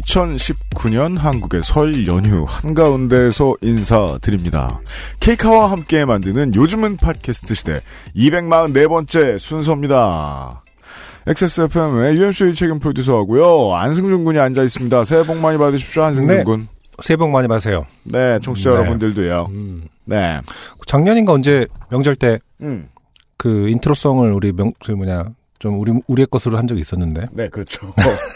2019년 한국의 설 연휴 한가운데에서 인사드립니다. 케이카와 함께 만드는 요즘은 팟캐스트 시대 244번째 순서입니다. XSFM의 UMC의 책임 프로듀서하고요. 안승준 군이 앉아 있습니다. 새해 복 많이 받으십시오, 안승준 네. 군. 새해 복 많이 받으세요. 네, 청취자 네. 여러분들도요. 음. 네. 작년인가 언제 명절 때그 음. 인트로송을 우리 명, 그 뭐냐, 좀 우리, 우리의 것으로 한 적이 있었는데. 네, 그렇죠.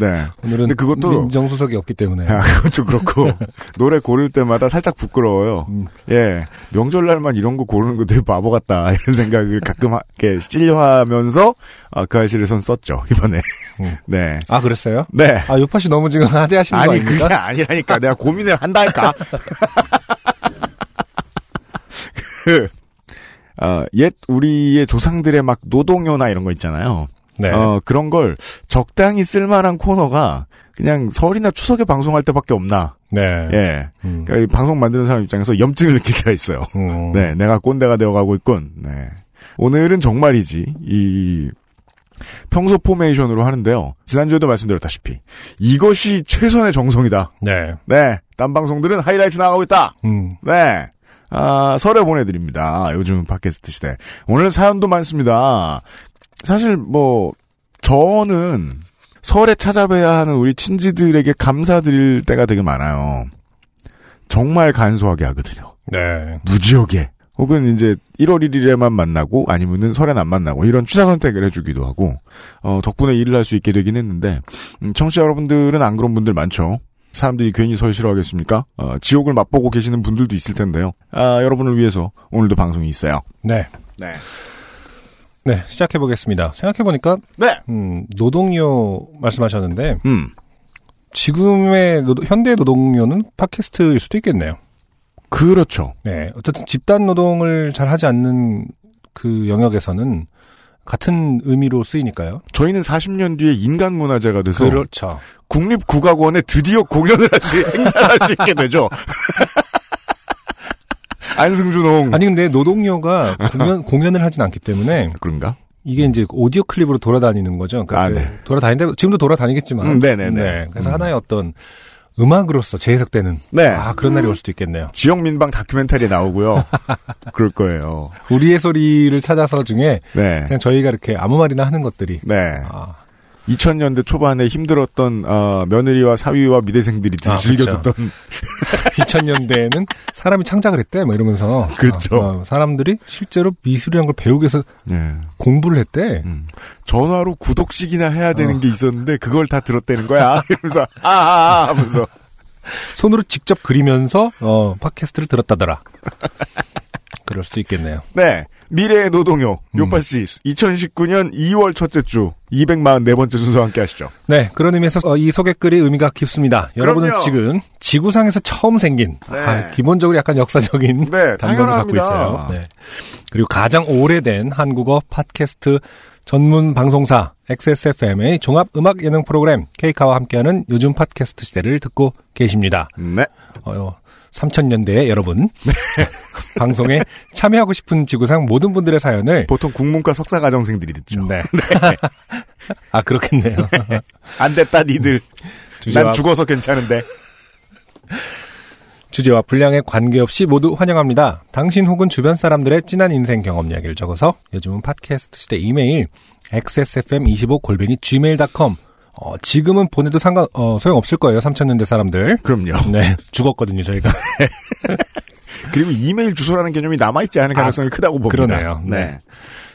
네. 오늘은 근데 그것도- 민정수석이 없기 때문에. 아, 그것도 그렇고 노래 고를 때마다 살짝 부끄러워요. 음. 예, 명절날만 이런 거 고르는 거 되게 바보 같다 이런 생각을 가끔 하- 이렇게 찔려하면서 아, 그 아실에선 썼죠 이번에. 음. 네, 아, 그랬어요? 네. 아, 요파 씨 너무 지금 하대하시는 거 아니? 그게 아니라니까 내가 고민을 한다니까. 그, 어, 옛 우리의 조상들의 막 노동요나 이런 거 있잖아요. 네. 어, 그런 걸 적당히 쓸만한 코너가 그냥 설이나 추석에 방송할 때밖에 없나. 네. 예. 음. 그러니까 이 방송 만드는 사람 입장에서 염증을 느낄 때가 있어요. 음. 네, 내가 꼰대가 되어가고 있군. 네. 오늘은 정말이지, 이, 평소 포메이션으로 하는데요. 지난주에도 말씀드렸다시피, 이것이 최선의 정성이다. 네. 네. 딴 방송들은 하이라이트 나가고 있다. 음. 네. 아, 설에 보내드립니다. 요즘 팟캐스트 시대. 오늘 사연도 많습니다. 사실 뭐, 저는 설에 찾아뵈야 하는 우리 친지들에게 감사드릴 때가 되게 많아요. 정말 간소하게 하거든요. 네. 무지하게. 혹은 이제 1월 1일에만 만나고 아니면은 설엔 안 만나고 이런 취사 선택을 해주기도 하고 어, 덕분에 일을 할 수 있게 되긴 했는데 음, 청취자 여러분들은 안 그런 분들 많죠. 사람들이 괜히 설 싫어하겠습니까? 어, 지옥을 맛보고 계시는 분들도 있을 텐데요. 아, 여러분을 위해서 오늘도 방송이 있어요. 네. 네. 네. 시작해 보겠습니다. 생각해 보니까, 네. 음, 노동요 말씀하셨는데, 음. 지금의 노- 현대 노동요는 팟캐스트일 수도 있겠네요. 그렇죠. 네. 어쨌든 집단 노동을 잘 하지 않는 그 영역에서는 같은 의미로 쓰이니까요. 저희는 40년 뒤에 인간 문화재가 돼서 그렇죠. 국립국악원에 드디어 공연을 할 수, 행사를 할수 있게 되죠. 안승준홍. 아니 근데 노동요가 공연 공연을 하진 않기 때문에 그런가? 이게 이제 오디오 클립으로 돌아다니는 거죠. 그러니까 아, 그 네. 돌아다니는데 지금도 돌아다니겠지만. 음, 네네네. 네. 그래서 음. 하나의 어떤 음악으로서 재해석되는 네. 아 그런 날이 올 수도 있겠네요. 지역 민방 다큐멘터리 나오고요. 그럴 거예요. 우리의 소리를 찾아서 중에 네. 그냥 저희가 이렇게 아무 말이나 하는 것들이 네. 아, 2000년대 초반에 힘들었던 어, 며느리와 사위와 미대생들이 아, 즐겨 그렇죠. 듣던 2000년대에는 사람이 창작을 했대, 뭐 이러면서. 그렇죠. 어, 어, 사람들이 실제로 미술이라는 걸 배우기 위해서 네. 공부를 했대. 음. 전화로 구독식이나 해야 되는 어. 게 있었는데 그걸 다 들었다는 거야. 이러면서 아 아 아 하면서 손으로 직접 그리면서, 어, 팟캐스트를 들었다더라. 그럴 수도 있겠네요. 네. 미래의 노동요 음. 요파 씨 2019년 2월 첫째 주 244번째 순서 함께 하시죠. 네, 그런 의미에서 어, 이 소개글이 의미가 깊습니다. 여러분은 그럼요. 지금 지구상에서 처음 생긴, 네. 아, 기본적으로 약간 역사적인 네, 단면을 갖고. 있어요. 네. 그리고 가장 오래된 한국어 팟캐스트 전문 방송사 XSFM의 종합 음악 예능 프로그램 케이카와 함께하는 요즘 팟캐스트 시대를 듣고 계십니다. 네. 어, 3000년대의 여러분 방송에 참여하고 싶은 지구상 모든 분들의 사연을 보통 국문과 석사 과정생들이 듣죠. 네. 아 그렇겠네요. 안 됐다 니들. 주제와, 난 죽어서 괜찮은데. 주제와 분량에 관계없이 모두 환영합니다. 당신 혹은 주변 사람들의 진한 인생 경험 이야기를 적어서 요즘은 팟캐스트 시대 이메일 xsfm25골뱅이 gmail.com 어, 지금은 보내도 상관 어, 소용 없을 거예요. 3000년대 사람들. 그럼요. 네, 죽었거든요, 저희가. 그리고 이메일 주소라는 개념이 남아있지 않은 가능성이 크다고 봅니다. 아, 그러네요. 네.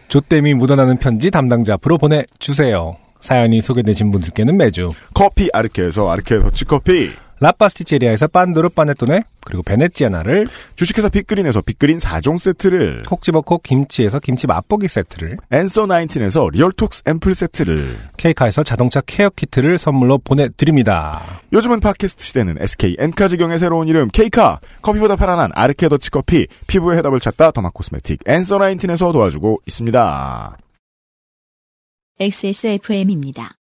조땜이 묻어나는 편지 담당자 앞으로 보내주세요. 사연이 소개되신 분들께는 매주 커피 아르케에서 아르케 더치커피. 라파스티체리아에서 빤도르 빠네토네 그리고 베네치아나를 주식회사 빅그린에서 빅그린 4종 세트를 콕 집어콕 김치에서 김치 맛보기 세트를 앤서 19에서 리얼톡스 앰플 세트를 케이카에서 자동차 care 키트를 선물로 보내드립니다. 요즘은 팟캐스트 시대는 SK 엔카 직영의 새로운 이름 케이카 커피보다 편안한 아르케 더치 커피 피부의 해답을 찾다 derma cosmetic 앤서 19에서 도와주고 있습니다. XSFM입니다.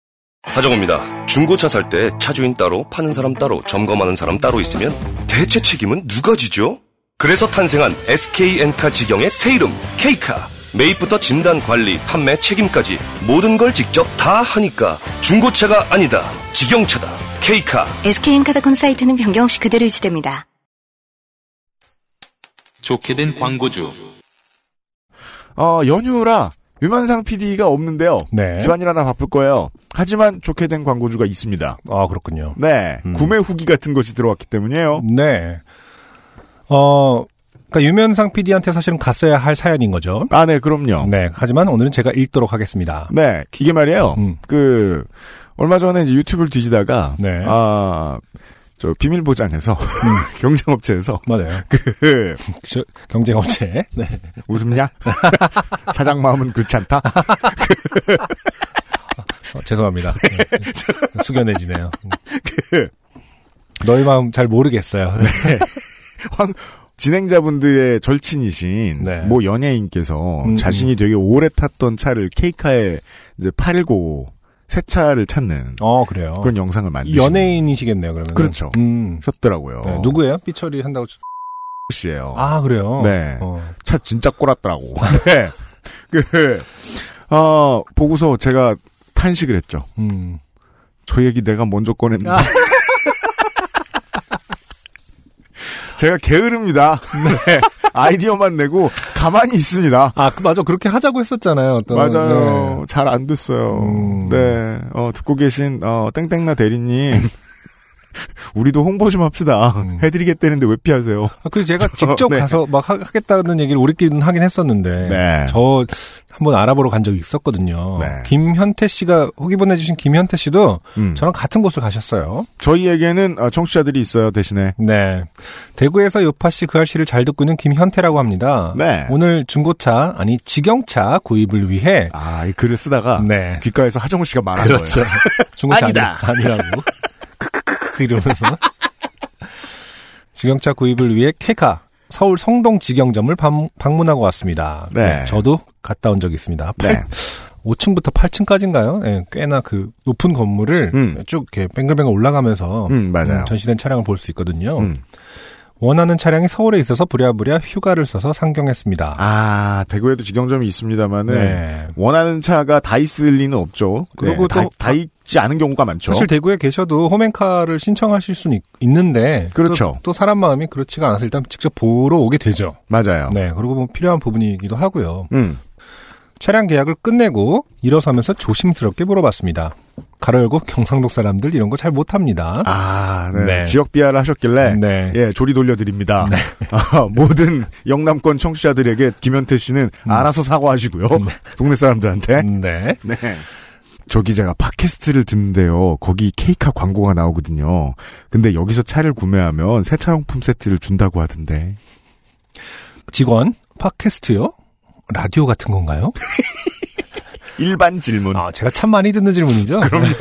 하정우입니다. 중고차 살 때 차주인 따로, 파는 사람 따로, 점검하는 사람 따로 있으면 대체 책임은 누가 지죠? 그래서 탄생한 SK엔카 직영의 새 이름, K카. 매입부터 진단, 관리, 판매, 책임까지 모든 걸 직접 다 하니까 중고차가 아니다. 직영차다. K카. SK엔카닷컴 사이트는 변경 없이 그대로 유지됩니다. 좋게 된 광고주. 어, 연휴라 유만상 PD가 없는데요. 네. 집안일 하나 바쁠 거예요. 하지만 좋게 된 광고주가 있습니다. 아 그렇군요. 네. 음. 구매 후기 같은 것이 들어왔기 때문이에요. 네. 어, 그러니까 유면상 PD한테 사실은 갔어야 할 사연인 거죠. 아, 네, 그럼요. 네. 하지만 오늘은 제가 읽도록 하겠습니다. 네, 이게 말이에요. 음. 그 얼마 전에 이제 유튜브를 뒤지다가 네. 아, 저 비밀 보장에서 경쟁업체에서 맞아요. 그 저, 경쟁업체. 네. 웃음냐? 사장 마음은 그렇지 않다. 어, 죄송합니다. 네. 숙연해지네요. 그 너희 마음 잘 모르겠어요. 네. 황, 진행자분들의 절친이신 네. 모 연예인께서 음, 자신이 되게 오래 탔던 차를 케이카에 이제 팔고 새 차를 찾는 어, 그래요. 그런 영상을 만드신 연예인이시겠네요, 그러면. 그렇죠. 음. 셨더라고요. 네, 누구예요? 삐처리 한다고. 치- 씨예요. 아, 그래요? 네. 어. 차 진짜 꼬랐더라고. 네. 그, 어, 보고서 제가 탄식을 했죠. 음. 저 얘기 내가 먼저 꺼냈는데. 아. 제가 게으릅니다. 네. 아이디어만 내고 가만히 있습니다. 아, 그, 맞아. 그렇게 하자고 했었잖아요. 어떤. 맞아요. 네. 잘안 됐어요. 음. 네. 어, 듣고 계신, 어, 땡땡나 대리님. 우리도 홍보 좀 합시다. 음. 해드리겠다는데 왜 피하세요? 아, 그래서 제가 직접 네. 가서 막 하- 하겠다는 얘기를 우리끼리는 하긴 했었는데. 네. 저 한번 알아보러 간 적이 있었거든요. 네. 김현태 씨가, 후기 보내주신 김현태 씨도 음. 저랑 같은 곳을 가셨어요. 저희에게는 어, 청취자들이 있어요, 대신에. 네. 대구에서 요파 씨, 그 아씨를 잘 듣고 있는 김현태라고 합니다. 네. 오늘 중고차, 아니, 직영차 구입을 위해. 아, 이 글을 쓰다가 네. 귓가에서 하정우 씨가 말한 그렇죠. 거예요. 중고차 아니다. 아니, 아니라고. 이러면서. 직영차 구입을 위해 케카 서울 성동 직영점을 방, 방문하고 왔습니다. 네. 저도 갔다 온 적이 있습니다. 네. 5층부터 8층까지인가요? 꽤나 그 높은 건물을 음. 쭉 이렇게 뱅글뱅글 올라가면서 음, 맞아요. 음, 전시된 차량을 볼 수 있거든요. 음. 원하는 차량이 서울에 있어서 부랴부랴 휴가를 써서 상경했습니다. 아, 대구에도 직영점이 있습니다만은 네. 원하는 차가 다 있을 리는 없죠. 그리고 네, 다, 또- 다있 지 않은 경우가 많죠. 사실 대구에 계셔도 홈앤카를 신청하실 수는 있, 는데 그렇죠. 또, 또 사람 마음이 그렇지가 않아서 일단 직접 보러 오게 되죠. 맞아요. 네, 그리고 뭐 필요한 부분이기도 하고요. 음. 차량 계약을 끝내고 일어서면서 조심스럽게 물어봤습니다. 가로 열고 경상도 사람들 이런 거 잘 못합니다. 아, 네. 네. 지역 비하를 하셨길래 네. 예, 조리 돌려드립니다. 아, 모든 영남권 청취자들에게 김현태 씨는 알아서 사과하시고요. 동네 사람들한테. 네. 네. 저기 제가 팟캐스트를 듣는데요. 거기 케이카 광고가 나오거든요. 근데 여기서 차를 구매하면 세차용품 세트를 준다고 하던데. 직원, 팟캐스트요? 라디오 같은 건가요? 일반 질문. 아, 제가 참 많이 듣는 질문이죠? 그럼요.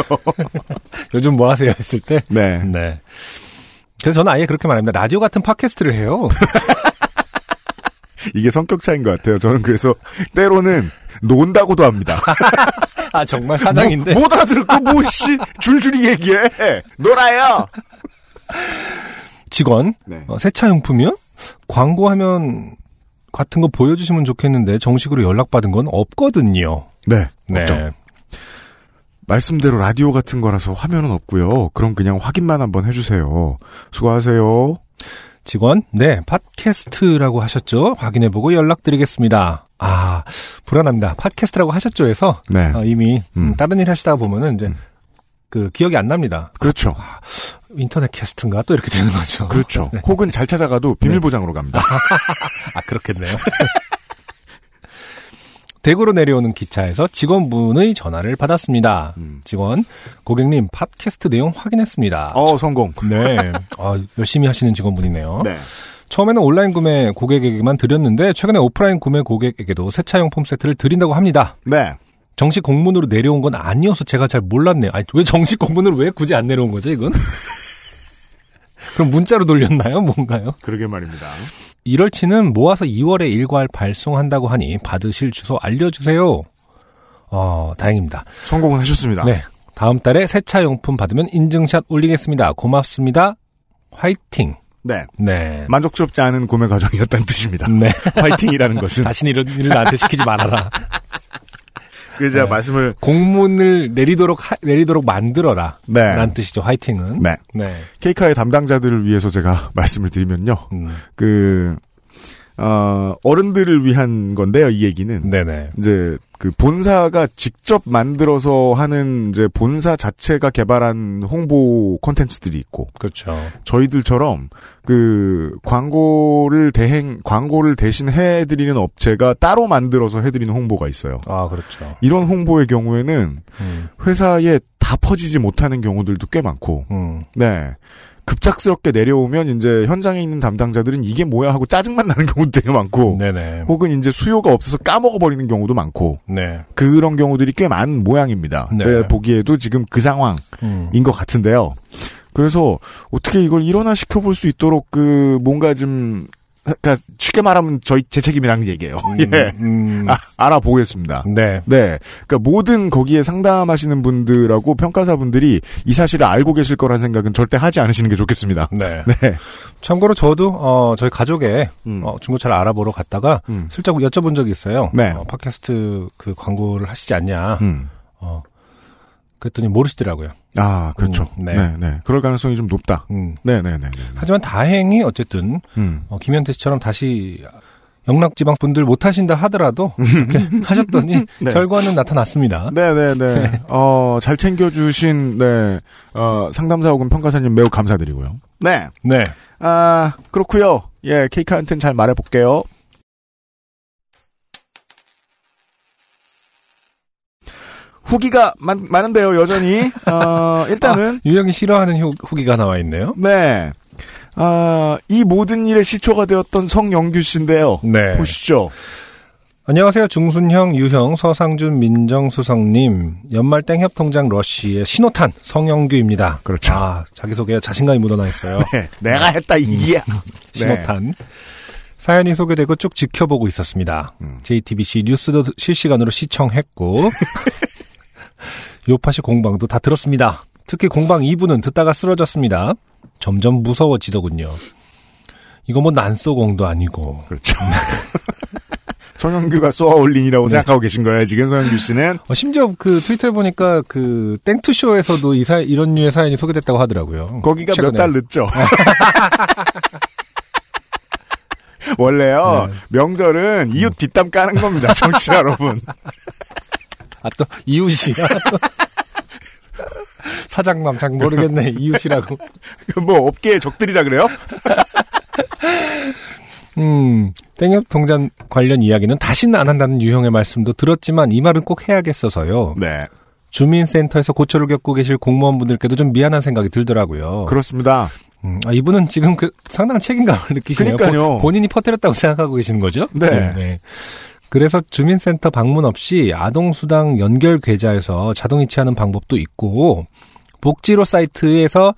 요즘 뭐 하세요? 했을 때. 네. 네. 그래서 저는 아예 그렇게 말합니다. 라디오 같은 팟캐스트를 해요. 이게 성격 차이인 것 같아요. 저는 그래서 때로는 논다고도 합니다. 아, 정말 사장인데. 뭐, 못 알아들었고 뭐씨 줄줄이 얘기해. 놀아요. 직원, 네. 어, 세차 용품이요? 광고하면 같은 거 보여주시면 좋겠는데 정식으로 연락받은 건 없거든요. 네. 네. 없죠. 말씀대로 라디오 같은 거라서 화면은 없고요. 그럼 그냥 확인만 한번 해주세요. 수고하세요. 직원, 네, 팟캐스트라고 하셨죠? 확인해보고 연락드리겠습니다. 아, 불안합니다. 팟캐스트라고 하셨죠? 해서 네. 어, 이미 음, 음. 다른 일 하시다가 보면은 이제 그 기억이 안 납니다. 그렇죠. 인터넷 캐스트인가 또 이렇게 되는 거죠. 그렇죠. 네. 혹은 잘 찾아가도 비밀 보장으로 갑니다. 아, 그렇겠네요. 대구로 내려오는 기차에서 직원분의 전화를 받았습니다. 음. 직원, 고객님 팟캐스트 내용 확인했습니다. 어, 성공. 네, 아, 열심히 하시는 직원분이네요. 네. 처음에는 온라인 구매 고객에게만 드렸는데 최근에 오프라인 구매 고객에게도 세차용품 세트를 드린다고 합니다. 네. 정식 공문으로 내려온 건 아니어서 제가 잘 몰랐네요. 아니, 왜 정식 공문으로 왜 굳이 안 내려온 거죠, 이건? 그럼 문자로 돌렸나요? 뭔가요? 그러게 말입니다. 1월치는 모아서 2월에 일괄 발송한다고 하니 받으실 주소 알려주세요. 어, 다행입니다. 성공은 하셨습니다. 네. 다음 달에 세차용품 받으면 인증샷 올리겠습니다. 고맙습니다. 화이팅. 네. 네. 만족스럽지 않은 구매 과정이었다는 뜻입니다. 네. 파이팅이라는 것은. 다시는 이런 일을 나한테 시키지 말아라. 그래서 제가 네. 말씀을, 공문을 내리도록 하- 내리도록 만들어라. 네. 라는 뜻이죠. 화이팅은. 네. 네. 케이카의 담당자들을 위해서 제가 말씀을 드리면요. 음. 그, 어, 어른들을 위한 건데요, 이 얘기는. 네네. 이제 그 본사가 직접 만들어서 하는 이제 본사 자체가 개발한 홍보 콘텐츠들이 있고 그렇죠. 저희들처럼 그 광고를 대행 광고를 대신 해 드리는 업체가 따로 만들어서 해 드리는 홍보가 있어요. 아, 그렇죠. 이런 홍보의 경우에는 음. 회사에 다 퍼지지 못하는 경우들도 꽤 많고, 음. 네. 급작스럽게 내려오면 이제 현장에 있는 담당자들은 이게 뭐야 하고 짜증만 나는 경우도 되게 많고, 네네. 혹은 이제 수요가 없어서 까먹어 버리는 경우도 많고, 네. 그런 경우들이 꽤 많은 모양입니다. 네. 제 보기에도 지금 그 상황인 음. 것 같은데요. 그래서 어떻게 이걸 일어나 시켜볼 수 있도록 그 뭔가 좀 그러니까 쉽게 말하면 저희 제 책임이라는 얘기예요. 예. 음. 아, 알아보겠습니다. 네. 네. 그러니까 모든 거기에 상담하시는 분들하고 평가사분들이 이 사실을 알고 계실 거란 생각은 절대 하지 않으시는 게 좋겠습니다. 네. 네. 참고로 저도 어 저희 가족에 음. 어, 중고차를 알아보러 갔다가 음. 슬쩍 여쭤본 적이 있어요. 네. 어, 팟캐스트 그 광고를 하시지 않냐. 음. 어 그랬더니 모르시더라고요. 아, 그렇죠. 음, 네. 네. 네, 그럴 가능성이 좀 높다. 음. 네, 네, 네, 네. 하지만 다행히 어쨌든 음. 어, 김현태 씨처럼 다시 영락 지방 분들 못 하신다 하더라도 이렇게 하셨더니 네. 결과는 나타났습니다. 네 네 네. 어, 잘 챙겨 주신, 네, 어, 상담사 혹은 평가사님 매우 감사드리고요. 네. 네. 아, 그렇고요 예, 케이카한테는 잘 말해 볼게요. 후기가 많, 많은데요, 여전히. 어, 일단은, 유영이 싫어하는 후, 후기가 나와 있네요. 네. 아, 이 모든 일의 시초가 되었던 성영규 씨인데요. 네. 보시죠. 안녕하세요. 중순형, 유형, 서상준, 민정수석님. 연말 땡협 통장 러쉬의 신호탄 성영규입니다. 그렇죠. 아, 자기소개 자신감이 묻어나 있어요. 네, 내가 했다, 이게. 신호탄. 사연이 소개되고 쭉 지켜보고 있었습니다. 음. JTBC 뉴스도 실시간으로 시청했고, 요파시 공방도 다 들었습니다. 특히 공방 2부는 듣다가 쓰러졌습니다. 점점 무서워지더군요. 이거 뭐 난소공도 아니고. 그렇죠. 성영규가 쏘아 올린이라고 생각하고 계신 거예요, 지금 성영규 씨는. 어, 심지어 그 트위터에 보니까 그 땡투쇼에서도 이 사, 이런 류의 사연이 소개됐다고 하더라고요. 거기가 몇. 달 늦죠. 원래요, 네. 명절은 이웃 뒷담 까는 겁니다, 정치 여러분. 아, 또 이웃이야. 사장남 잘 모르겠네. 이웃이라고. 뭐, 업계의 적들이라 그래요? 음, 땡협 통장 관련 이야기는 다시는 안 한다는 유형의 말씀도 들었지만 이 말은 꼭 해야겠어서요. 네. 주민센터에서 고초를 겪고 계실 공무원분들께도 좀 미안한 생각이 들더라고요. 그렇습니다. 음, 아, 이분은 지금 그 상당한 책임감을 느끼시네요. 그러니까요. 본- 본인이 퍼뜨렸다고 생각하고 계시는 거죠? 네. 그래서 주민센터 방문 없이 아동수당 연결 계좌에서 자동 이체하는 방법도 있고 복지로 사이트에서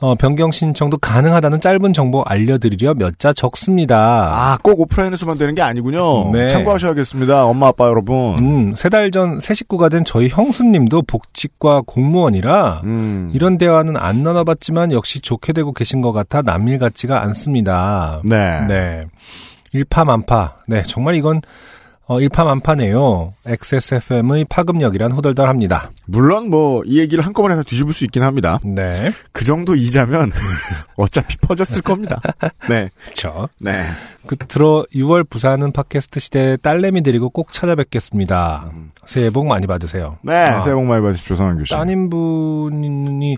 어, 변경 신청도 가능하다는 짧은 정보 알려드리려 몇 자 적습니다. 아, 꼭 오프라인에서만 되는 게 아니군요. 네. 참고하셔야겠습니다, 엄마, 아빠 여러분. 음, 세 달 전 새 식구가 된 저희 형수님도 복지과 공무원이라 음. 이런 대화는 안 나눠봤지만 역시 좋게 되고 계신 것 같아 남일 같지가 않습니다. 네. 네. 일파만파. 네, 정말 이건 어, 일파만파네요. XSFM의 파급력이란 호들덜합니다. 물론 뭐, 이 얘기를 한꺼번에 다 뒤집을 수 있긴 합니다. 네, 그 정도 이자면, 어차피 퍼졌을 겁니다. 네. 그렇죠. 네. 끝으로 6월 부산은 팟캐스트 시대 딸내미 데리고 꼭 찾아뵙겠습니다. 새해 복 많이 받으세요. 네. 아. 새해 복 많이 받으십시오, 성현규 씨. 따님분이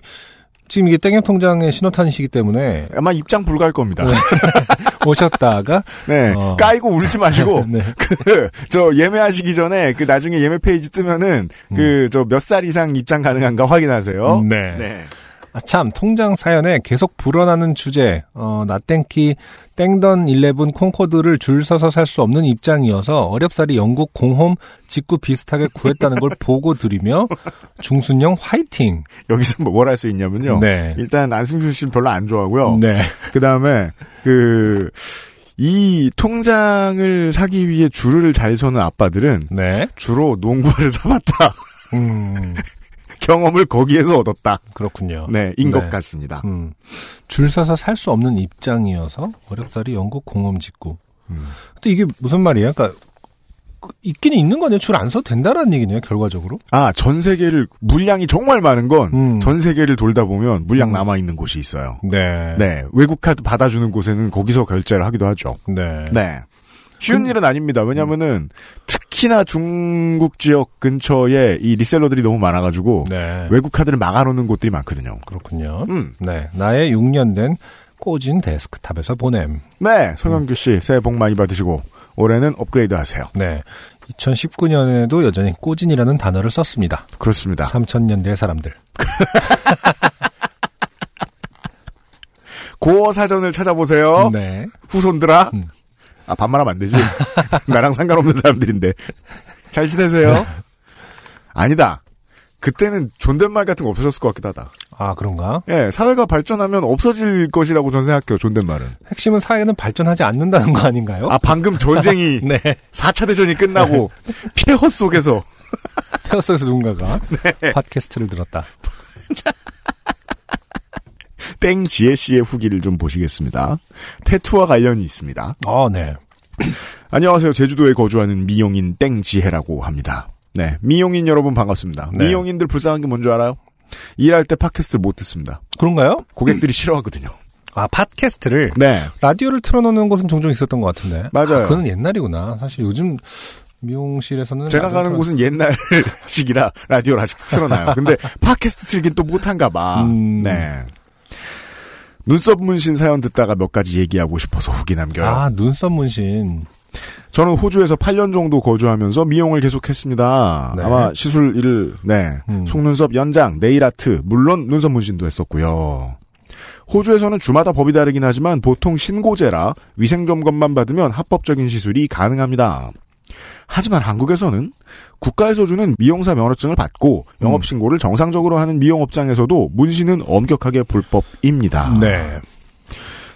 지금 이게 땡협 통장의 신호탄이시기 때문에 아마 입장 불가할 겁니다. 오셨다가 네. 어. 까이고 울지 마시고 네. 그저 예매하시기 전에 그 나중에 예매 페이지 뜨면은 그 저 몇 살 이상 입장 가능한가 확인하세요. 음. 네. 네. 아, 참, 통장 사연에 계속 불어나는 주제, 어, 나땡키, 땡던 11 콩코드를 줄 서서 살 수 없는 입장이어서 어렵사리 영국 공홈 직구 비슷하게 구했다는 걸 보고 드리며 중순영 화이팅! 여기서 뭘 할 수 있냐면요. 네. 일단 안승준 씨는 별로 안 좋아하고요. 네. 그 다음에 그 이 통장을 사기 위해 줄을 잘 서는 아빠들은 네. 주로 농구화를 사봤다. 음, 경험을 거기에서 얻었다. 그렇군요. 네, 인것 네. 같습니다. 음, 줄 서서 살 수 없는 입장이어서 어렵사리 영국 공홈 직구. 음. 근데 이게 무슨 말이에요? 그러니까, 그 있긴 있는 거네요. 줄 안 써도 된다라는 얘기네요, 결과적으로. 아, 전 세계를 물량이 정말 많은 건 전 음. 세계를 돌다 보면 물량 음. 남아 있는 곳이 있어요. 네. 네, 외국 카드 받아주는 곳에는 거기서 결제를 하기도 하죠. 네. 네. 쉬운 일은 아닙니다. 왜냐면은 특 히나 중국 지역 근처에 이 reseller들이 너무 많아가지고 네. 외국 카드를 막아놓는 곳들이 많거든요. 그렇군요. 음. 네. 나의 6년 된 꼬진 데스크탑에서 보냄. 네, 송영규 씨 새해 복 많이 받으시고 올해는 업그레이드 하세요. 네. 2019년에도 여전히 꼬진이라는 단어를 썼습니다. 그렇습니다. 3000년대 사람들. 고어 사전을 찾아보세요. 네. 후손들아. 음. 아 반말하면 안 되지. 나랑 상관없는 사람들인데 잘 지내세요. 아니다. 그때는 존댓말 같은 거 없어졌을 것 같기도 하다. 아, 그런가? 예, 사회가 발전하면 없어질 것이라고 저는 생각해요, 존댓말은. 핵심은 사회는 발전하지 않는다는 거 아닌가요? 아, 방금 전쟁이 네. 4차 대전이 끝나고 폐허 속에서 태어 속에서 누군가가 네. 팟캐스트를 들었다. 땡 지혜 씨의 후기를 좀 보시겠습니다. 태투와 관련이 있습니다. 어, 네. 안녕하세요. 제주도에 거주하는 미용인 땡 지혜라고 합니다. 네, 미용인 여러분 반갑습니다. 네. 미용인들 불쌍한 게 뭔지 알아요? 일할 때 팟캐스트를 못 듣습니다. 그런가요? 고객들이 싫어하거든요. 아, 팟캐스트를 네. 라디오를 틀어놓는 곳은 종종 있었던 것 같은데. 맞아요. 아, 그건 옛날이구나. 사실 요즘 미용실에서는 제가 가는 틀어- 곳은 옛날식이라 라디오를 아직 틀어놔요. 근데 팟캐스트 틀긴 또 못한가 봐. 음. 네. 눈썹 문신 사연 듣다가 몇 가지 얘기하고 싶어서 후기 남겨요. 아, 눈썹 문신. 저는 호주에서 8년 정도 거주하면서 미용을 계속했습니다. 네. 아마 시술 일을 네 음. 속눈썹 연장, 네일 아트, 물론 눈썹 문신도 했었고요. 호주에서는 주마다 법이 다르긴 하지만 보통 신고제라 위생 점검만 받으면 합법적인 시술이 가능합니다. 하지만 한국에서는 국가에서 주는 미용사 면허증을 받고 음. 영업 신고를 정상적으로 하는 미용업장에서도 문신은 엄격하게 불법입니다. 네.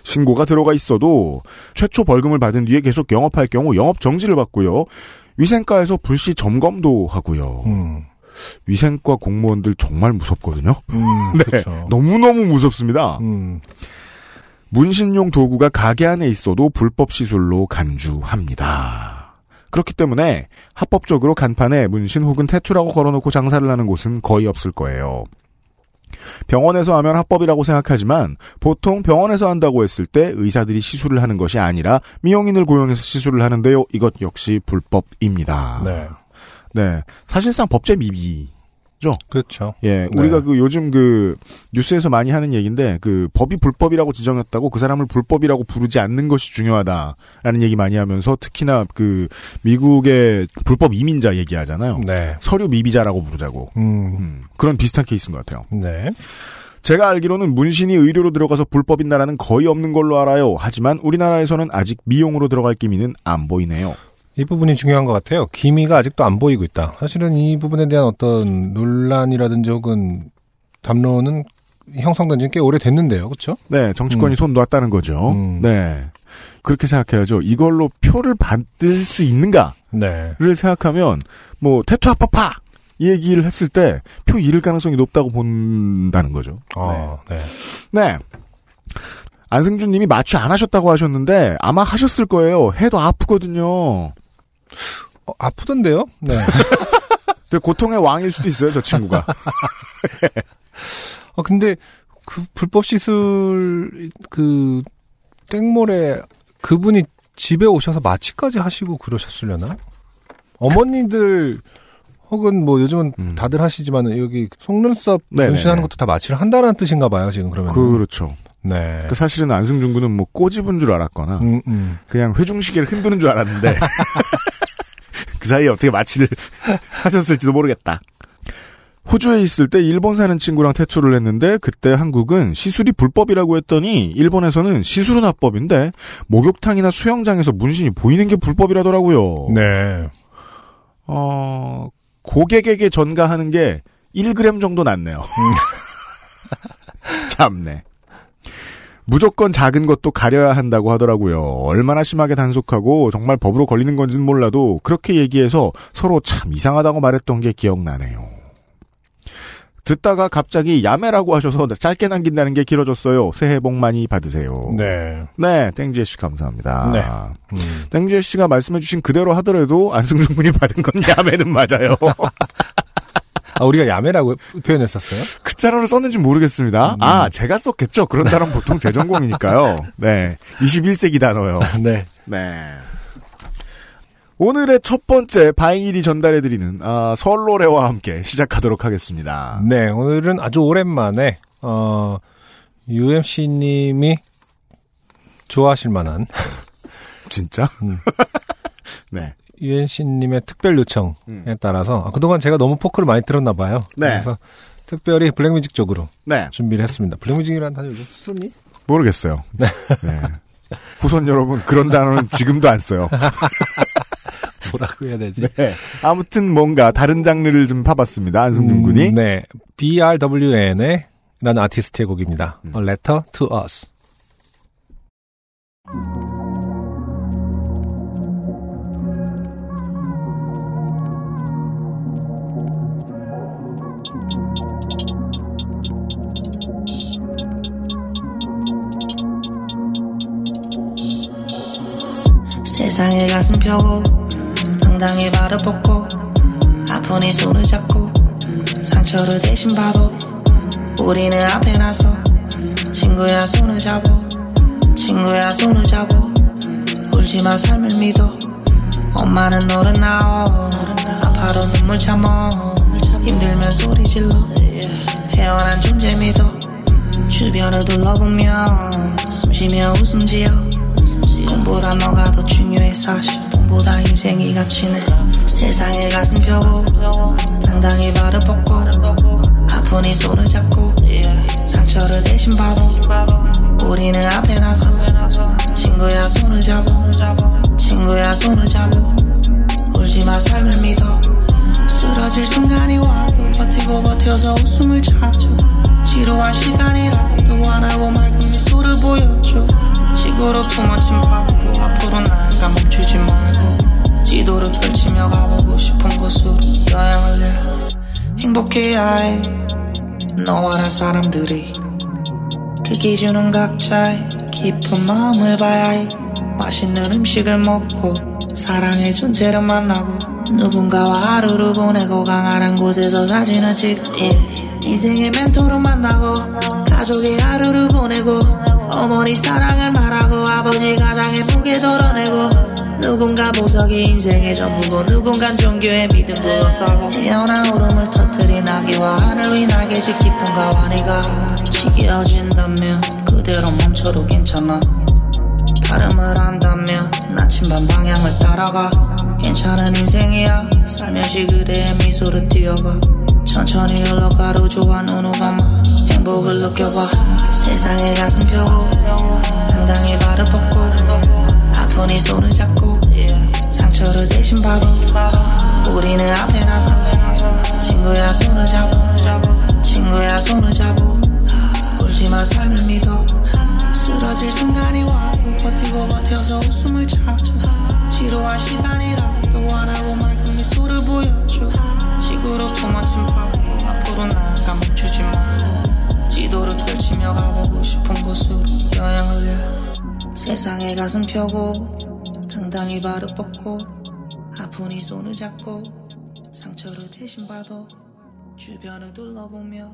신고가 들어가 있어도 최초 벌금을 받은 뒤에 계속 영업할 경우 영업 정지를 받고요. 위생과에서 불시 점검도 하고요. 음. 위생과 공무원들 정말 무섭거든요. 음, 네. 그렇죠. 너무너무 무섭습니다. 음. 문신용 도구가 가게 안에 있어도 불법 시술로 간주합니다. 그렇기 때문에 합법적으로 간판에 문신 혹은 태투라고 걸어놓고 장사를 하는 곳은 거의 없을 거예요. 병원에서 하면 합법이라고 생각하지만 보통 병원에서 한다고 했을 때 의사들이 시술을 하는 것이 아니라 미용인을 고용해서 시술을 하는데요. 이것 역시 불법입니다. 네. 네. 사실상 법제 미비. 그렇죠. 예, 네. 우리가 그 요즘 그 뉴스에서 많이 하는 얘기인데 그 법이 불법이라고 지정했다고 그 사람을 불법이라고 부르지 않는 것이 중요하다라는 얘기 많이 하면서 특히나 그 미국의 불법 이민자 얘기하잖아요. 네. 서류 미비자라고 부르자고. 음. 음, 그런 비슷한 케이스인 것 같아요. 네. 제가 알기로는 문신이 의료로 들어가서 불법인 나라는 거의 없는 걸로 알아요. 하지만 우리나라에서는 아직 미용으로 들어갈 기미는 안 보이네요. 이 부분이 중요한 것 같아요. 기미가 아직도 안 보이고 있다. 사실은 이 부분에 대한 어떤 논란이라든지 혹은 담론은 형성된 지는 꽤 오래됐는데요. 그렇죠? 네, 정치권이 음. 손 놨다는 거죠. 음. 네. 그렇게 생각해야죠. 이걸로 표를 받을 수 있는가? 네. 를 생각하면 뭐 태투 아파파 이 얘기를 했을 때 표 잃을 가능성이 높다고 본다는 거죠. 아, 네. 네. 안승준 님이 마취 안 하셨다고 하셨는데 아마 하셨을 거예요. 해도 아프거든요. 어, 아프던데요? 네. 근데 고통의 왕일 수도 있어요, 저 친구가. 어, 근데 그 불법 시술 그 땡몰에 그분이 집에 오셔서 마취까지 하시고 그러셨으려나? 어머니들 혹은 뭐 요즘은 음. 다들 하시지만 여기 속눈썹 네네네. 문신하는 것도 다 마취를 한다는 뜻인가 봐요, 지금 그러면. 그렇죠. 네. 그 사실은 안승준 군은 뭐 꼬집은 줄 알았거나 음, 음. 그냥 회중시계를 흔드는 줄 알았는데 그 사이에 어떻게 마취를 하셨을지도 모르겠다. 호주에 있을 때 일본 사는 친구랑 태투를 했는데 그때 한국은 시술이 불법이라고 했더니 일본에서는 시술은 합법인데 목욕탕이나 수영장에서 문신이 보이는 게 불법이라더라고요. 네. 어, 고객에게 전가하는 게 1g 정도 낫네요. 참네. 무조건 작은 것도 가려야 한다고 하더라고요. 얼마나 심하게 단속하고 정말 법으로 걸리는 건지는 몰라도 그렇게 얘기해서 서로 참 이상하다고 말했던 게 기억나네요. 듣다가 갑자기 야매라고 하셔서 짧게 남긴다는 게 길어졌어요. 새해 복 많이 받으세요. 네. 네, 땡지혜 씨 감사합니다. 네. 음. 땡지혜 씨가 말씀해주신 그대로 하더라도 안승준 군이 받은 건 야매는 맞아요. 아, 우리가 야매라고 표현했었어요? 그 단어를 썼는지 모르겠습니다. 아, 제가 썼겠죠. 그런 단어는 보통 제 전공이니까요. 네. 21세기 단어요. 네. 네. 오늘의 첫 번째 바잉일이 전달해드리는 아, 설 노래와 함께 시작하도록 하겠습니다. 네, 오늘은 아주 오랜만에, 어, UMC님이 좋아하실 만한, 진짜? 음. 네. UMC님의 특별 요청에 음. 따라서, 아, 그동안 제가 너무 포크를 많이 들었나 봐요. 네. 그래서 특별히 블랙뮤직 쪽으로 네. 준비를 했습니다. 블랙뮤직이라는 단어 요즘 쓰니? 모르겠어요. 네. 후손 여러분, 그런 단어는 지금도 안 써요. 뭐라고 해야 되지? 네. 아무튼 뭔가 다른 장르를 좀 파봤습니다. 안승준 군이. 음, 네. BRWN의 라는 아티스트의 곡입니다. 음. A Letter to Us. 세상에 가슴 펴고 당당히 발을 뻗고 아픈 이 손을 잡고 상처를 대신 봐도 우리는 앞에 나서 친구야 손을 잡어 친구야 손을 잡어 울지마 삶을 믿어. 엄마는 너를 낳어 아파도 눈물 참어 힘들면 소리 질러. 태어난 존재 믿어. 주변을 둘러보면 숨쉬며 웃음 지어 돈보다 너가 더 중요해 사실. 돈보다 인생이 값지네. 세상에 가슴 펴고 당당히 발을 뻗고 아픈 이 손을 잡고 상처를 대신 봐도 우리는 앞에 나서 친구야 손을 잡어 친구야 손을 잡어 울지마 삶을 믿어. 쓰러질 순간이 와도 버티고 버텨서 웃음을 찾아. 지루한 시간이라도 안 하고 맑은 미소를 보여줘 지구로 품어진 바보 앞으로 나아가 멈추지 말고 지도를 펼치며 가보고 싶은 곳으로 여행을 해 행복해야 해 너와 나 사람들이 그 기준은 각자의 깊은 마음을 봐야 해. 맛있는 음식을 먹고 사랑의 존재를 만나고 누군가와 하루를 보내고 강한 곳에서 사진을 찍고 인생의 멘토를 만나고 가족의 하루를 보내고 어머니 사랑을 아버지 가장 예쁘게 덜어내고 누군가 보석이 인생의 전부고 누군가 종교의 믿음 둘러싸고 태어난 울음을 터뜨린 아기와 하늘 위 날개짓 깊은 가와니가 지겨진다면 그대로 멈춰도 괜찮아. 다름을 안다면 나침반 방향을 따라가. 괜찮은 인생이야. 살며시 그대의 미소를 띄워봐. 천천히 흘러가도 좋아 눈을 감아 행복을 느껴봐. 세상에 가슴 펴고 당당히 발을 뻗고 아픈 이 손을 잡고 상처를 대신 봐도 우리는 앞에 나서 친구야 손을 잡어 친구야 손을 잡어 울지마 삶을 믿어. 쓰러질 순간이 와도 버티고 버텨서 웃음을 찾아. 지루한 시간이라도 안 하고 맑은 미소를 보여줘. 지구로 품어진 바보 앞으로 나아가 멈추지 말 고 지도를 펼치며 가보고 싶은 곳으로 여행을 해 세상에 가슴 펴고 당당히 발을 뻗고 아픈 이 손을 잡고 상처를 대신 봐도 주변을 둘러보며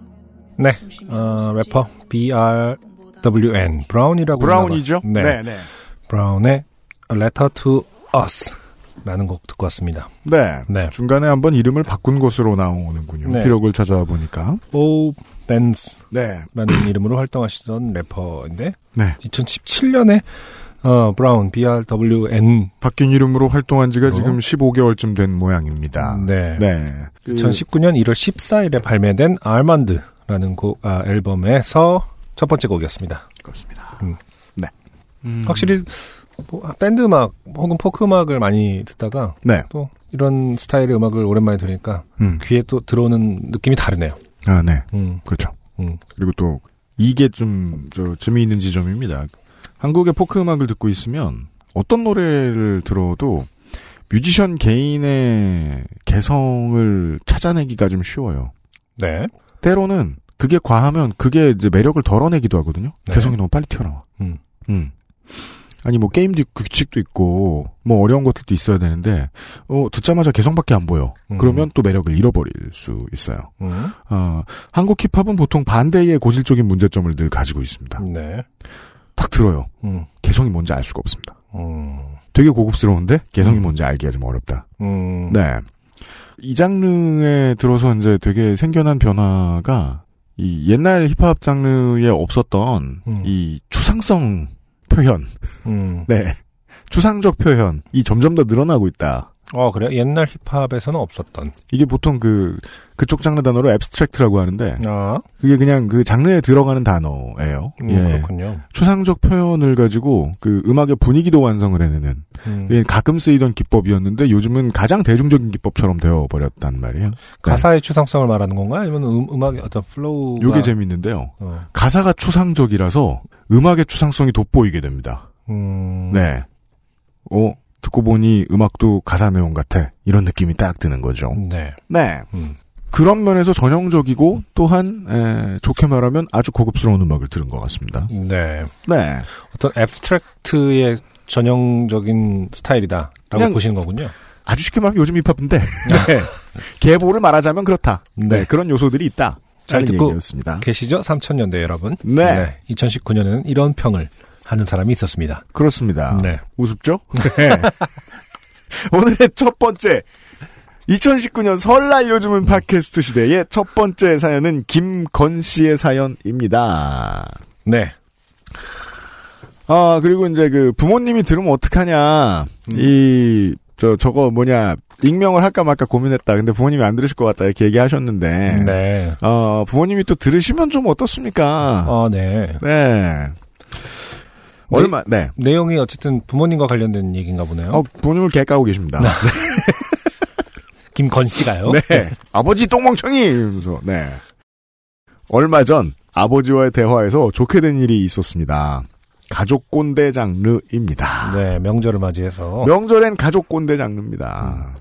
네. 어, 래퍼 BRWN. 브라운이라고. 브라운이죠? 봐요. 네. 네. 브라운의 A Letter to Us. 라는 곡 듣고 왔습니다. 네. 네. 중간에 한번 이름을 바꾼 것으로 나오는군요. 네. 기록을 찾아보니까. 오 벤스라는 네. 이름으로 활동하시던 래퍼인데 네. 2017년에 어, 브라운 BRWN 바뀐 이름으로 활동한 지가 어? 지금 15개월쯤 된 모양입니다. 네. 네. 그- 2019년 1월 14일에 발매된 아르만드라는 곡 아, 앨범에서 첫 번째 곡이었습니다. 그렇습니다. 음. 네. 음. 확실히 뭐, 밴드 음악 혹은 포크 음악을 많이 듣다가 네. 또 이런 스타일의 음악을 오랜만에 들으니까 음. 귀에 또 들어오는 느낌이 다르네요. 아, 네. 음, 그렇죠. 음. 그리고 또 이게 좀 저 재미있는 지점입니다. 한국의 포크 음악을 듣고 있으면 어떤 노래를 들어도 뮤지션 개인의 개성을 찾아내기가 좀 쉬워요. 네. 때로는 그게 과하면 그게 이제 매력을 덜어내기도 하거든요. 네. 개성이 너무 빨리 튀어나와. 음. 음. 아니 뭐 게임도 있고 규칙도 있고 뭐 어려운 것들도 있어야 되는데 어 듣자마자 개성밖에 안 보여. 음. 그러면 또 매력을 잃어버릴 수 있어요. 음. 어, 한국 힙합은 보통 반대의 고질적인 문제점을 늘 가지고 있습니다. 네. 딱 들어요. 음. 개성이 뭔지 알 수가 없습니다. 음. 되게 고급스러운데 개성이 음. 뭔지 알기가 좀 어렵다. 음. 네. 이 장르에 들어서 이제 되게 생겨난 변화가 이 옛날 힙합 장르에 없었던 음. 이 추상성 표현, 음. 네. 추상적 표현이 점점 더 늘어나고 있다. 어, 그래요? 옛날 힙합에서는 없었던. 이게 보통 그, 그쪽 장르 단어로 앱스트랙트라고 하는데, 아, 그게 그냥 그 장르에 들어가는 단어예요. 음, 예. 그렇군요. 추상적 표현을 가지고 그 음악의 분위기도 완성을 해내는 음. 예, 가끔 쓰이던 기법이었는데 요즘은 가장 대중적인 기법처럼 되어버렸단 말이에요. 가사의 추상성을 말하는 건가? 아니면 음, 음악의 어떤 flow가 요게 재밌는데요. 어. 가사가 추상적이라서 음악의 추상성이 돋보이게 됩니다. 음. 네. 어, 듣고 보니 음악도 가사 내용 같아. 이런 느낌이 딱 드는 거죠. 네. 네. 음. 그런 면에서 전형적이고 또한 에, 좋게 말하면 아주 고급스러운 음악을 들은 것 같습니다. 네. 네. 어떤 abstract의 전형적인 스타일이다라고 보시는 거군요. 아주 쉽게 말하면 요즘 힙합인데 네. 계보를 말하자면 그렇다. 네. 네. 그런 요소들이 있다. 잘 듣고 얘기였습니다. 계시죠? 3000년대 여러분. 네. 2019년에는 이런 평을 하는 사람이 있었습니다. 그렇습니다. 네. 우습죠? 네. 오늘의 첫 번째 2019년 설날 요즘은 팟캐스트 시대의 첫 번째 사연은 김건 씨의 사연입니다. 네. 아 그리고 이제 그 부모님이 들으면 어떡하냐 이저 저거 뭐냐 익명을 할까 말까 고민했다. 근데 부모님이 안 들으실 것 같다 이렇게 얘기하셨는데 네. 어 부모님이 또 들으시면 좀 어떻습니까? 어, 네. 네. 얼마 네. 내용이 어쨌든 부모님과 관련된 얘기인가 보네요. 어 부모님을 개 까고 계십니다. 김건 씨가요? 네. 아버지 똥멍청이! 이러면서, 네. 얼마 전 아버지와의 대화에서 좋게 된 일이 있었습니다. 가족 꼰대 장르입니다. 네, 명절을 맞이해서. 명절엔 가족 꼰대 장르입니다.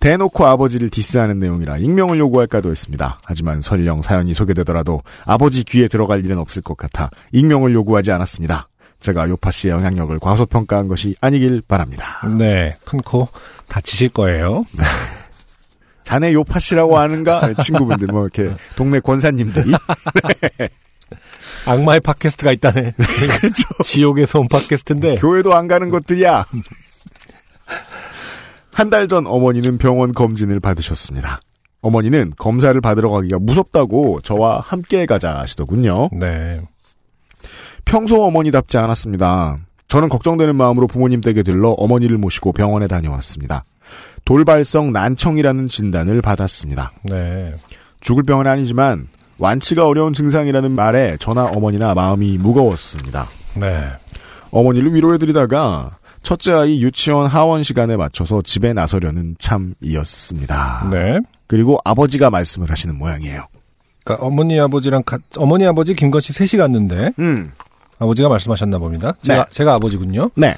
대놓고 아버지를 디스하는 내용이라 익명을 요구할까도 했습니다. 하지만 설령 사연이 소개되더라도 아버지 귀에 들어갈 일은 없을 것 같아 익명을 요구하지 않았습니다. 제가 요파 씨의 영향력을 과소평가한 것이 아니길 바랍니다. 네, 큰 코 다치실 거예요. 자네 요파 씨라고 아는가? 친구분들, 뭐, 이렇게, 동네 권사님들이. 악마의 팟캐스트가 있다네. 그렇죠. 지옥에서 온 팟캐스트인데. 교회도 안 가는 것들이야. 한 달 전 어머니는 병원 검진을 받으셨습니다. 어머니는 검사를 받으러 가기가 무섭다고 저와 함께 가자 하시더군요. 네. 평소 어머니답지 않았습니다. 저는 걱정되는 마음으로 부모님 댁에 들러 어머니를 모시고 병원에 다녀왔습니다. 돌발성 난청이라는 진단을 받았습니다. 네. 죽을 병은 아니지만 완치가 어려운 증상이라는 말에 저나 어머니나 마음이 무거웠습니다. 네. 어머니를 위로해드리다가 첫째 아이 유치원 하원 시간에 맞춰서 집에 나서려는 참이었습니다. 네. 그리고 아버지가 말씀을 하시는 모양이에요. 그러니까 어머니 아버지랑 가, 어머니 아버지 김건 씨 셋이 갔는데 음, 아버지가 말씀하셨나 봅니다. 제가 네. 제가 아버지군요. 네.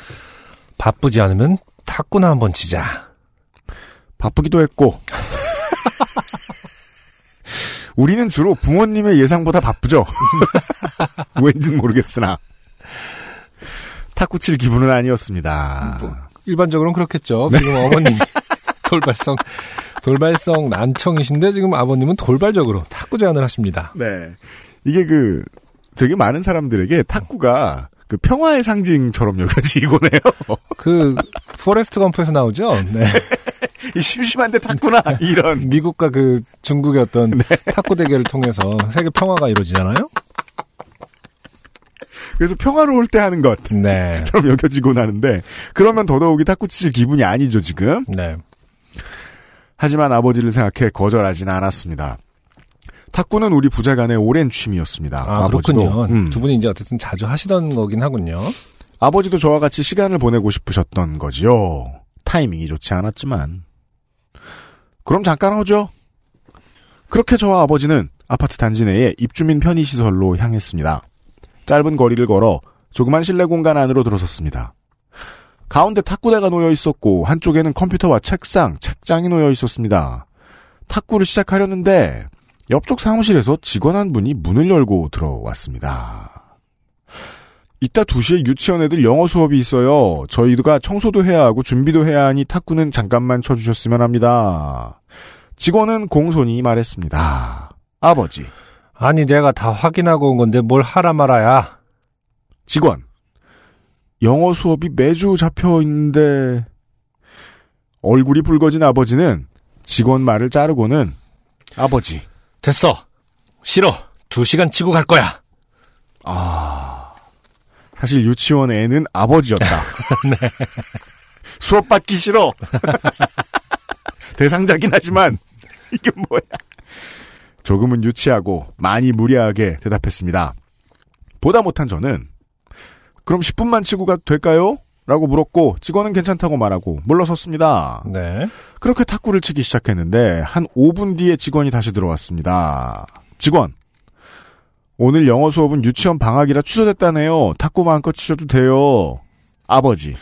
바쁘지 않으면 탁구나 한번 치자. 바쁘기도 했고. 우리는 주로 부모님의 예상보다 바쁘죠. 왠진 모르겠으나. 탁구 칠 기분은 아니었습니다. 뭐. 일반적으로는 그렇겠죠. 네. 지금 어머님 돌발성 돌발성 난청이신데 지금 아버님은 돌발적으로 탁구 제안을 하십니다. 네. 이게 그, 되게 많은 사람들에게 탁구가 그 평화의 상징처럼 여겨지곤 해요. 그 포레스트 검프에서 나오죠. 네. 이 심심한데 탁구나. 이런. 미국과 그 중국의 어떤 네. 탁구 대결을 통해서 세계 평화가 이루어지잖아요. 그래서 평화로울 때 하는 것. 네. 처럼 여겨지곤 하는데 그러면 더더욱이 탁구 치실 기분이 아니죠 지금. 네. 하지만 아버지를 생각해 거절하지는 않았습니다. 탁구는 우리 부자간의 오랜 취미였습니다. 아, 버지도 그렇군요. 음. 두 분이 이제 어쨌든 자주 하시던 거긴 하군요. 아버지도 저와 같이 시간을 보내고 싶으셨던 거지요. 타이밍이 좋지 않았지만. 그럼 잠깐 오죠. 그렇게 저와 아버지는 아파트 단지 내의 입주민 편의시설로 향했습니다. 짧은 거리를 걸어 조그만 실내 공간 안으로 들어섰습니다. 가운데 탁구대가 놓여 있었고 한쪽에는 컴퓨터와 책상, 책장이 놓여 있었습니다. 탁구를 시작하려는데 옆쪽 사무실에서 직원 한 분이 문을 열고 들어왔습니다. 이따 2시에 유치원 애들 영어 수업이 있어요. 저희가 청소도 해야 하고 준비도 해야 하니 탁구는 잠깐만 쳐주셨으면 합니다. 직원은 공손히 말했습니다. 아버지, 아니 내가 다 확인하고 온 건데 뭘 하라 말아야. 직원. 영어 수업이 매주 잡혀 있는데 얼굴이 붉어진 아버지는 직원 말을 자르고는 아버지. 됐어. 싫어. 두 시간 치고 갈 거야. 아 사실 유치원 애는 아버지였다. 수업 받기 싫어. 대상자긴 하지만 이게 뭐야? 조금은 유치하고 많이 무리하게 대답했습니다. 보다 못한 저는 그럼 10분만 치고 가도 될까요? 라고 물었고 직원은 괜찮다고 말하고 물러섰습니다. 네. 그렇게 탁구를 치기 시작했는데 한 5분 뒤에 직원이 다시 들어왔습니다. 직원. 오늘 영어 수업은 유치원 방학이라 취소됐다네요. 탁구 마음껏 치셔도 돼요. 아버지.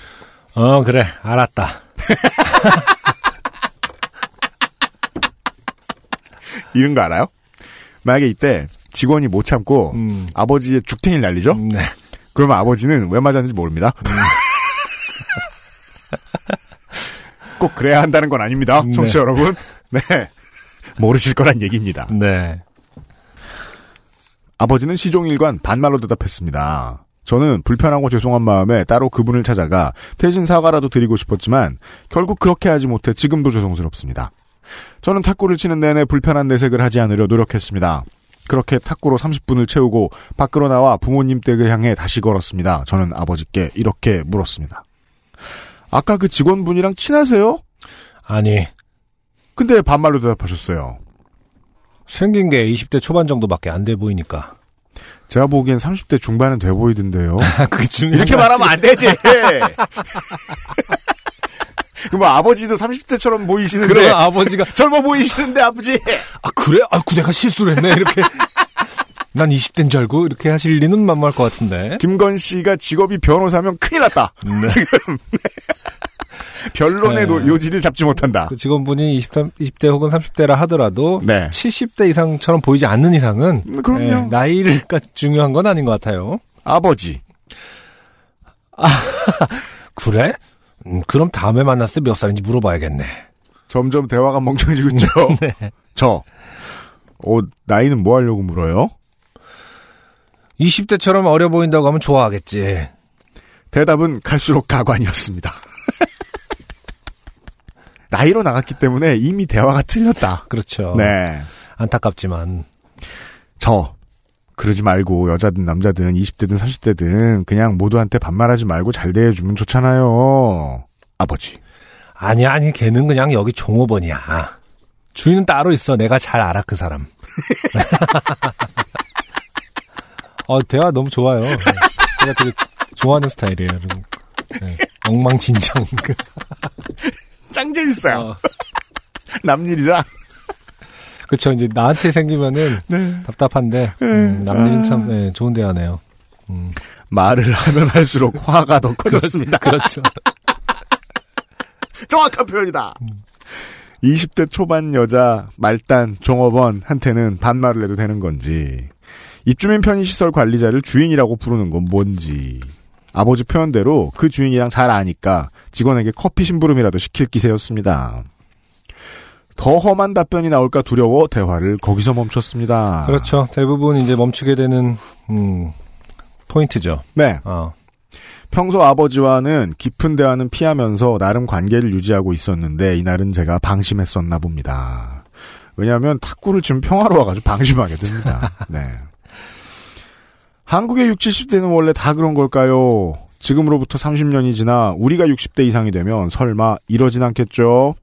어 그래 알았다. 이런 거 알아요? 만약에 이때 직원이 못 참고 음. 아버지의 죽탱이를 날리죠? 음, 네. 그러면 아버지는 왜 맞았는지 모릅니다. 꼭 그래야 한다는 건 아닙니다. 네. 청취자 여러분. 네. 모르실 거란 얘기입니다. 네. 아버지는 시종일관 반말로 대답했습니다. 저는 불편하고 죄송한 마음에 따로 그분을 찾아가 대신 사과라도 드리고 싶었지만 결국 그렇게 하지 못해 지금도 죄송스럽습니다. 저는 탁구를 치는 내내 불편한 내색을 하지 않으려 노력했습니다. 그렇게 탁구로 30분을 채우고 밖으로 나와 부모님 댁을 향해 다시 걸었습니다. 저는 아버지께 이렇게 물었습니다. 아까 그 직원분이랑 친하세요? 아니 근데 반말로 대답하셨어요. 생긴 게 20대 초반 정도밖에 안 돼 보이니까. 제가 보기엔 30대 중반은 돼 보이던데요. 그 이렇게 거 말하면 안 되지. 뭐 아버지도 30대처럼 보이시는데 그래 아버지가 젊어 보이시는데 아버지. 아 그래? 아그 내가 실수를 했네 이렇게. 난 20대인 줄 알고 이렇게 하실 리는 만무할 것 같은데. 김건 씨가 직업이 변호사면 큰일 났다. 네. 지금 변론의 네. 노- 요지를 잡지 못한다. 그 직원분이 23, 20대 혹은 30대라 하더라도 네. 70대 이상처럼 보이지 않는 이상은 음, 그럼요. 예, 나이가 중요한 건 아닌 것 같아요. 아버지. 그래? 음, 그럼 다음에 만났을 때 몇 살인지 물어봐야겠네. 점점 대화가 멍청해지고 있죠. 네. 저. 어, 나이는 뭐 하려고 물어요? 20대처럼 어려 보인다고 하면 좋아하겠지. 대답은 갈수록 가관이었습니다. 나이로 나갔기 때문에 이미 대화가 틀렸다. 그렇죠. 네. 안타깝지만. 저 그러지 말고 여자든 남자든 20대든 30대든 그냥 모두한테 반말하지 말고 잘 대해주면 좋잖아요. 아버지. 아니, 아니, 걔는 그냥 여기 종업원이야. 주인은 따로 있어. 내가 잘 알아, 그 사람. 어, 대화 너무 좋아요. 네. 제가 되게 좋아하는 스타일이에요. 좀. 네. 엉망진창. 짱 재밌어요. 어, 남일이랑. 그쵸. 이제 나한테 생기면은 답답한데, 음, 남일은 참, 네, 좋은 대화네요. 음, 말을 하면 할수록 화가 더 커졌습니다. 그렇죠. 정확한 표현이다. 20대 초반 여자 말단 종업원한테는 반말을 해도 되는 건지 입주민 편의시설 관리자를 주인이라고 부르는 건 뭔지 아버지 표현대로 그 주인이랑 잘 아니까 직원에게 커피 심부름이라도 시킬 기세였습니다. 더 험한 답변이 나올까 두려워 대화를 거기서 멈췄습니다. 그렇죠. 대부분 이제 멈추게 되는, 음, 포인트죠. 네. 어, 평소 아버지와는 깊은 대화는 피하면서 나름 관계를 유지하고 있었는데 이날은 제가 방심했었나 봅니다. 왜냐하면 탁구를 치면 평화로 와가지고 방심하게 됩니다. 네. 한국의 60, 70대는 원래 다 그런 걸까요? 지금으로부터 30년이 지나 우리가 60대 이상이 되면 설마 이러진 않겠죠?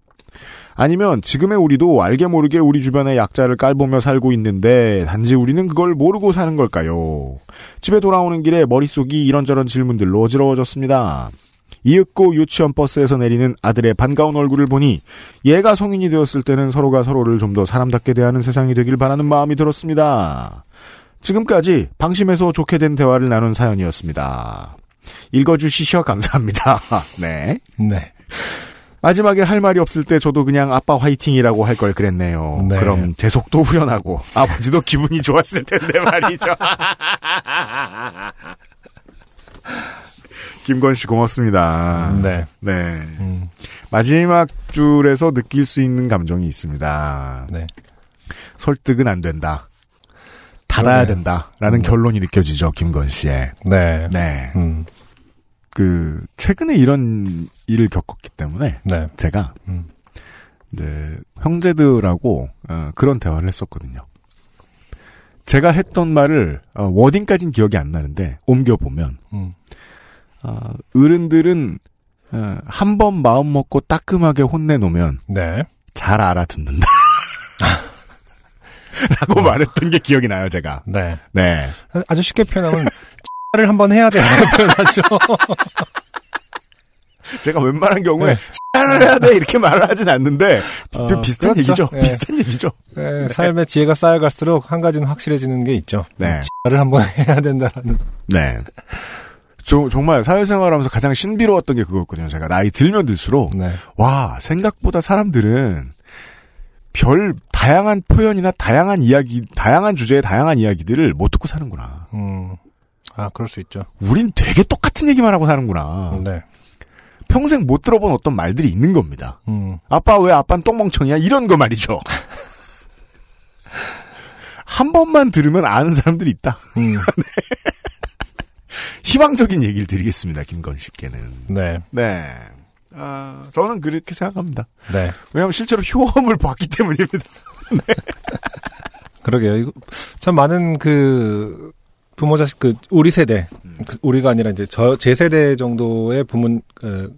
아니면 지금의 우리도 알게 모르게 우리 주변의 약자를 깔보며 살고 있는데 단지 우리는 그걸 모르고 사는 걸까요? 집에 돌아오는 길에 머릿속이 이런저런 질문들로 어지러워졌습니다. 이윽고 유치원 버스에서 내리는 아들의 반가운 얼굴을 보니 얘가 성인이 되었을 때는 서로가 서로를 좀 더 사람답게 대하는 세상이 되길 바라는 마음이 들었습니다. 지금까지 방심해서 좋게 된 대화를 나눈 사연이었습니다. 읽어주시셔 감사합니다. 네. 네. 마지막에 할 말이 없을 때 저도 그냥 아빠 화이팅이라고 할 걸 그랬네요. 네. 그럼 제 속도 후련하고 아버지도 기분이 좋았을 텐데 말이죠. 김건 씨 고맙습니다. 네. 네. 음, 마지막 줄에서 느낄 수 있는 감정이 있습니다. 네. 설득은 안 된다. 닫아야 그러네요. 된다라는 음. 결론이 느껴지죠, 김건 씨의. 네. 네. 음, 그, 최근에 이런 일을 겪었기 때문에 네. 제가 음. 이제 형제들하고 어, 그런 대화를 했었거든요. 제가 했던 말을 어, 워딩까진 기억이 안 나는데 옮겨 보면 음. 어, 어른들은 어, 한번 마음 먹고 따끔하게 혼내놓으면 네. 잘 알아듣는다. 라고 말했던 게 기억이 나요, 제가. 네. 네. 아주 쉽게 표현하면 를 한번 해야 돼라고 표현하죠. 제가 웬만한 경우에 네. 잘 해야 돼 이렇게 말을 하진 않는데 어, 비- 비슷한 그렇죠. 얘기죠. 네. 비슷한 얘기죠. 네, 삶의 지혜가 쌓여갈수록 한 가지는 확실해지는 게 있죠. 네. 를 한번 해야 된다라는. 네. 저- 정말 사회생활 하면서 가장 신비로웠던 게 그거였거든요. 제가 나이 들면 들수록 네. 와 생각보다 사람들은 별 다양한 표현이나 다양한 이야기, 다양한 주제의 다양한 이야기들을 못 듣고 사는구나. 음. 아, 그럴 수 있죠. 우린 되게 똑같은 얘기만 하고 사는구나. 네. 평생 못 들어본 어떤 말들이 있는 겁니다. 음. 아빠 왜 아빠는 똥멍청이야? 이런 거 말이죠. 한 번만 들으면 아는 사람들이 있다. 음. 희망적인 얘기를 드리겠습니다. 김건 씨께는. 네. 네. 아, 저는 그렇게 생각합니다. 네. 왜냐하면 실제로 효험을 봤기 때문입니다. 그러게요. 이거 참 많은 그 부모 자식 그 우리 세대 그 우리가 아니라 이제 저 제 세대 정도의 부모 그,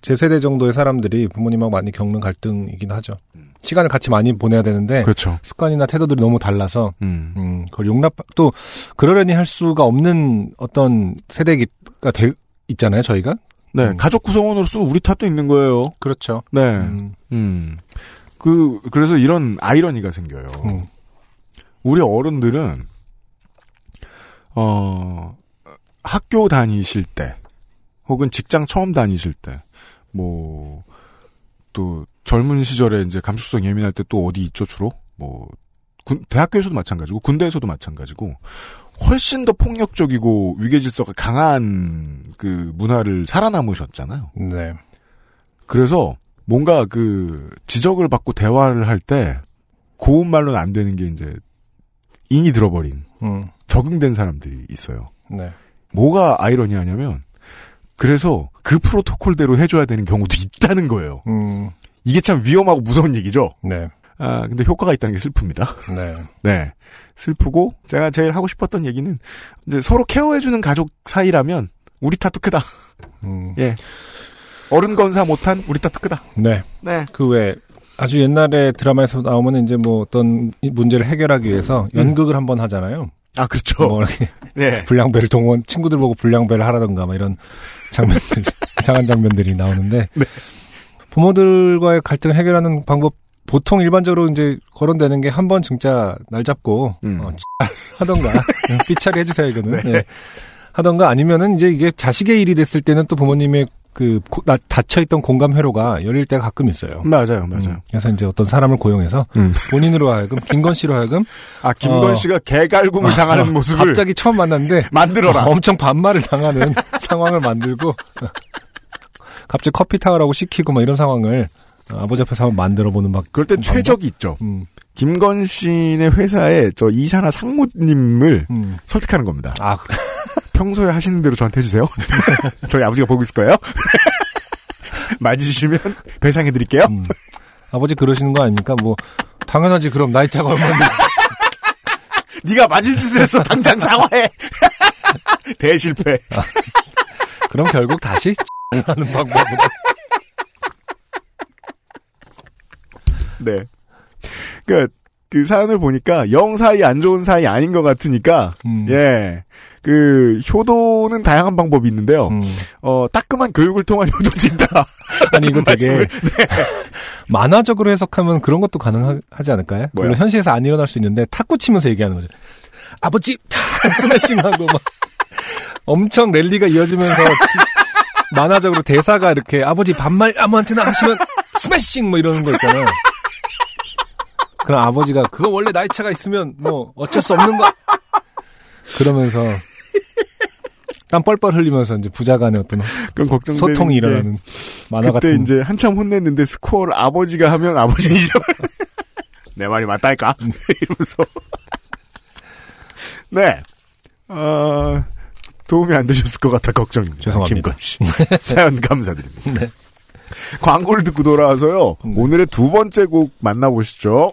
제 세대 정도의 사람들이 부모님하고 많이 겪는 갈등이긴 하죠. 시간을 같이 많이 보내야 되는데 그렇죠. 습관이나 태도들이 너무 달라서 음. 음, 그걸 용납 또 그러려니 할 수가 없는 어떤 세대가 돼 있잖아요, 저희가. 네, 음. 가족 구성원으로서는 우리 탓도 있는 거예요. 그렇죠. 네. 음. 음, 그, 그래서 이런 아이러니가 생겨요. 음, 우리 어른들은, 어, 학교 다니실 때, 혹은 직장 처음 다니실 때, 뭐, 또, 젊은 시절에 이제 감수성 예민할 때 또 어디 있죠, 주로? 뭐, 군, 대학교에서도 마찬가지고, 군대에서도 마찬가지고, 훨씬 더 폭력적이고 위계질서가 강한 그 문화를 살아남으셨잖아요. 네. 그래서 뭔가 그 지적을 받고 대화를 할 때 고운 말로는 안 되는 게 이제 인이 들어버린 음, 적응된 사람들이 있어요. 네. 뭐가 아이러니하냐면 그래서 그 프로토콜대로 해줘야 되는 경우도 있다는 거예요. 음, 이게 참 위험하고 무서운 얘기죠. 네. 아 근데 효과가 있다는 게 슬픕니다. 네. 네 슬프고 제가 제일 하고 싶었던 얘기는 이제 서로 케어해주는 가족 사이라면 우리 탓도 크다. 음, 예 어른 건사 못한 우리 탓도 크다. 네. 네그왜 아주 옛날에 드라마에서 나오면 이제 뭐 어떤 이 문제를 해결하기 위해서 연극을 한번 하잖아요. 아 그렇죠. 뭐 이렇게 네 불량배를 동원 친구들 보고 불량배를 하라던가 막 이런 장면들 이상한 장면들이 나오는데 네. 부모들과의 갈등을 해결하는 방법 보통 일반적으로 이제 거론되는 게 한 번 진짜 날 잡고 음. 어, 하던가 삐차리 해주세요 이거는 네. 예. 하던가 아니면은 이제 이게 자식의 일이 됐을 때는 또 부모님의 그 고- 나- 닫혀있던 공감 회로가 열릴 때가 가끔 있어요. 맞아요 맞아요. 음, 그래서 이제 어떤 사람을 고용해서 음. 본인으로 하여금 김건 씨로 하여금 아 김건 어. 씨가 개갈굼을 당하는 어, 모습을 갑자기 처음 만났는데 만들어라. 어, 엄청 반말을 당하는 상황을 만들고 갑자기 커피 타라고 시키고 막 이런 상황을 어, 아버지 앞에서 한번 만들어보는 막 그럴 땐? 최적이 있죠. 음, 김건 씨네 회사에 저 이사나 상무님을 음. 설득하는 겁니다. 아 그래. 평소에 하시는 대로 저한테 해주세요. 저희 아버지가 보고 있을 거예요. 맞으시면 배상해드릴게요. 음. 아버지 그러시는 거 아닙니까? 뭐 당연하지 그럼 나이 차가 얼마인데 네가 맞을 짓을 했어. 당장 사과해. 대실패. 그럼 결국 다시 하는 방법으로 네. 그, 그 사연을 보니까 영 사이 안 좋은 사이 아닌 것 같으니까, 음. 예. 그, 효도는 다양한 방법이 있는데요. 음. 어, 따끔한 교육을 통한 효도도 있다. 아니 이건 되게 말씀을- 만화적으로 해석하면 그런 것도 가능하지 않을까요? 뭐요? 물론 현실에서 안 일어날 수 있는데 탁구 치면서 얘기하는 거죠. 아버지 스매싱하고 막 엄청 랠리가 이어지면서 만화적으로 대사가 이렇게 아버지 반말 아무한테나 하시면 스매싱 뭐 이러는 거 있잖아요. 그럼 아버지가 그거 원래 나이 차가 있으면 뭐 어쩔 수 없는 거 그러면서 땀 뻘뻘 흘리면서 이제 부자 간의 어떤 그런 걱정되는 소통이 게 일어나는 만화 그때 같은 이제 한참 혼냈는데 스코어를 아버지가 하면 아버지는 잊어버려. 내 말이 맞다니까? 음. 이러면서. 네. 어, 도움이 안 되셨을 것 같아 걱정입니다. 죄송합니다. 김건 씨. 사연 감사드립니다. 네. 광고를 듣고 돌아와서요. 네. 오늘의 두 번째 곡 만나보시죠.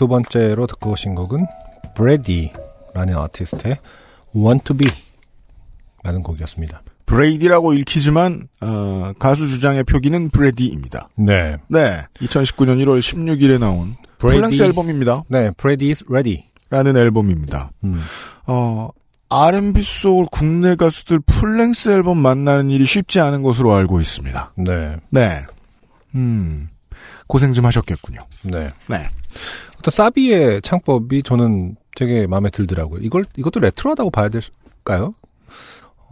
두 번째로 듣고 오신 곡은 브레디라는 아티스트의 Want to Be 라는 곡이었습니다. 브레이디라고 읽히지만 어, 가수 주장의 표기는 브레디입니다. 네. 네, 2019년 1월 16일에 나온. full-length 앨범입니다. 네, Brady is ready. 라는 앨범입니다. 음. 어, R&B 소울 국내 가수들 full-length 앨범 만나는 일이 쉽지 않은 것으로 알고 있습니다. 네. 네. 음, 고생 좀 하셨겠군요. 네. 네. 어떤 사비의 창법이 저는 되게 마음에 들더라고요. 이걸 이것도 레트로하다고 봐야 될까요?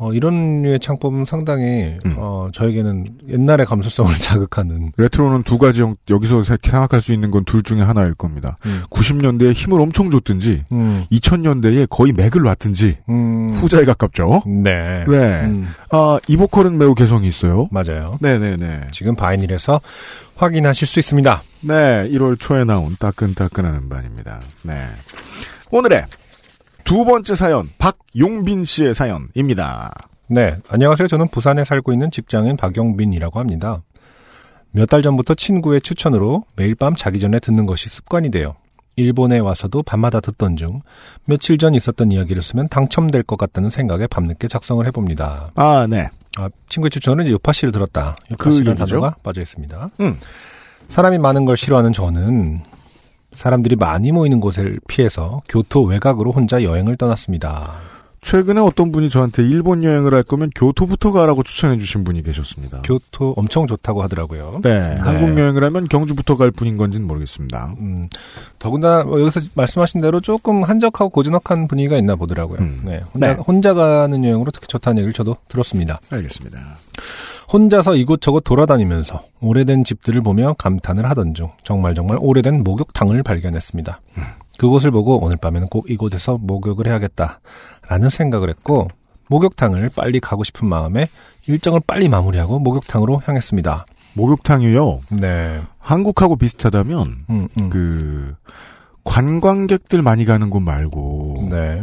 어, 이런 류의 창법은 상당히 음. 어, 저에게는 옛날의 감수성을 자극하는 레트로는 두 가지 형- 여기서 세- 생각할 수 있는 건 둘 중에 하나일 겁니다. 음. 90년대에 힘을 엄청 줬든지 음, 2000년대에 거의 맥을 놨든지 음, 후자에 가깝죠. 네. 네. 음, 아, 이 보컬은 매우 개성이 있어요. 맞아요. 네네네. 지금 바이닐에서 확인하실 수 있습니다. 네, 1월 초에 나온 따끈따끈한 음반입니다. 네. 오늘의 두 번째 사연, 박용빈 씨의 사연입니다. 네, 안녕하세요. 저는 부산에 살고 있는 직장인 박영빈이라고 합니다. 몇 달 전부터 친구의 추천으로 매일 밤 자기 전에 듣는 것이 습관이 돼요. 일본에 와서도 밤마다 듣던 중 며칠 전 있었던 이야기를 쓰면 당첨될 것 같다는 생각에 밤늦게 작성을 해봅니다. 아, 네. 아, 친구의 추천은 이제 요파 씨를 들었다. 그 요파씨라는 얘기죠? 단어가 빠져 있습니다. 음. 사람이 많은 걸 싫어하는 저는 사람들이 많이 모이는 곳을 피해서 교토 외곽으로 혼자 여행을 떠났습니다. 최근에 어떤 분이 저한테 일본 여행을 할 거면 교토부터 가라고 추천해 주신 분이 계셨습니다. 교토 엄청 좋다고 하더라고요. 네, 한국 여행을 하면 경주부터 갈 뿐인 건지는 모르겠습니다. 음, 더군다나 뭐 여기서 말씀하신 대로 조금 한적하고 고즈넉한 분위기가 있나 보더라고요. 음. 네, 혼자, 네. 혼자 가는 여행으로 특히 좋다는 얘기를 저도 들었습니다. 알겠습니다. 혼자서 이곳저곳 돌아다니면서 오래된 집들을 보며 감탄을 하던 중 정말 정말 오래된 목욕탕을 발견했습니다. 그곳을 보고 오늘 밤에는 꼭 이곳에서 목욕을 해야겠다라는 생각을 했고 목욕탕을 빨리 가고 싶은 마음에 일정을 빨리 마무리하고 목욕탕으로 향했습니다. 목욕탕이요. 네, 한국하고 비슷하다면 음, 음. 그 관광객들 많이 가는 곳 말고 네,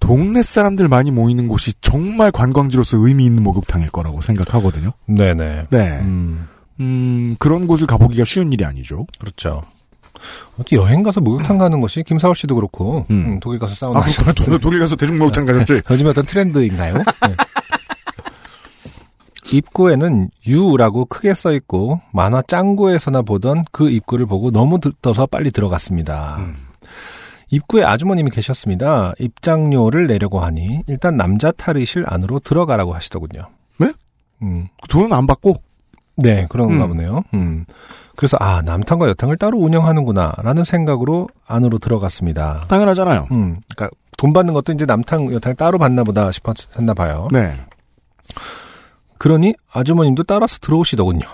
동네 사람들 많이 모이는 곳이 정말 관광지로서 의미 있는 목욕탕일 거라고 생각하거든요. 네, 네. 네. 음, 음, 그런 곳을 가보기가 쉬운 일이 아니죠. 그렇죠. 여행 가서 목욕탕 가는 것이 김사월 씨도 그렇고 음. 음, 독일 가서 사우나 아, 하셨는데 그렇구나. 독일 가서 대중 목욕탕 가셨지? 요즘에 어떤 트렌드인가요? 네. 입구에는 유라고 크게 써 있고 만화 짱구에서나 보던 그 입구를 보고 너무 들떠서 빨리 들어갔습니다. 음. 입구에 아주머님이 계셨습니다. 입장료를 내려고 하니 일단 남자 탈의실 안으로 들어가라고 하시더군요. 네? 음. 돈은 안 받고? 네, 그런가 음. 보네요. 음. 그래서 아 남탕과 여탕을 따로 운영하는구나라는 생각으로 안으로 들어갔습니다. 당연하잖아요. 음, 그러니까 돈 받는 것도 이제 남탕 여탕 따로 받나 보다 싶었나 봐요. 네. 그러니 아주머님도 따라서 들어오시더군요.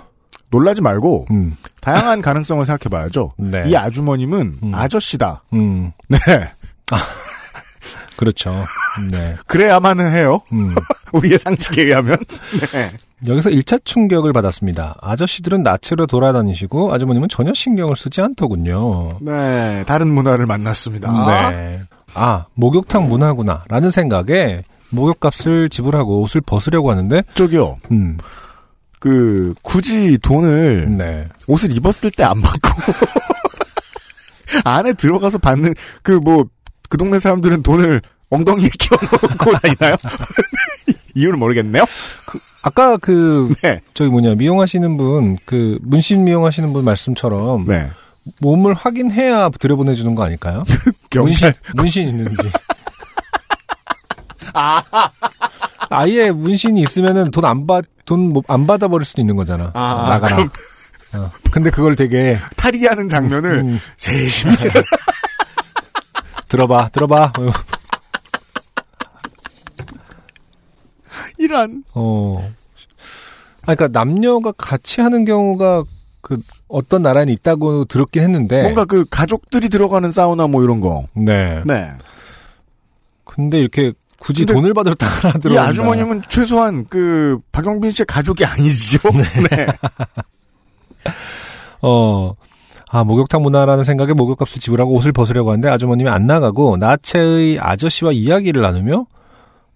놀라지 말고 음, 다양한 가능성을 생각해 봐야죠. 네. 이 아주머님은 음. 아저씨다. 음, 네. 그렇죠. 네. 그래야만은 해요. 음. 우리의 상식에 의하면. 네. 여기서 1차 충격을 받았습니다. 아저씨들은 나체로 돌아다니시고 아주머님은 전혀 신경을 쓰지 않더군요. 네. 다른 문화를 만났습니다. 네. 아, 목욕탕 문화구나. 라는 생각에 목욕값을 지불하고 옷을 벗으려고 하는데, 저기요. 음, 그 굳이 돈을 네. 옷을 입었을 때 안 받고 안에 들어가서 받는 그 뭐그 동네 사람들은 돈을 엉덩이에 끼워놓고 다니나요? 이유를 모르겠네요. 아까 그, 네. 저기 뭐냐, 미용하시는 분, 그, 문신 미용하시는 분 말씀처럼, 네. 몸을 확인해야 들여보내주는 거 아닐까요? 경찰 문신, 문신 있는지. 아 예 문신이 있으면은 돈 안 받, 돈안 받아버릴 수도 있는 거잖아. 아, 나가라. 그럼 어. 근데 그걸 되게, 탈의하는 장면을 음, 세심히 들어봐, 들어봐. 이란. 어. 아, 그러니까 남녀가 같이 하는 경우가 그 어떤 나라에는 있다고 들었긴 했는데. 뭔가 그 가족들이 들어가는 사우나 뭐 이런 거. 네. 네. 근데 이렇게 굳이 돈을 받을 따라 이 들어온다. 아주머님은 최소한 그 박영빈 씨의 가족이 아니죠. 네. 어. 아, 목욕탕 문화라는 생각에 목욕값을 지불하고 옷을 벗으려고 하는데 아주머님이 안 나가고 나체의 아저씨와 이야기를 나누며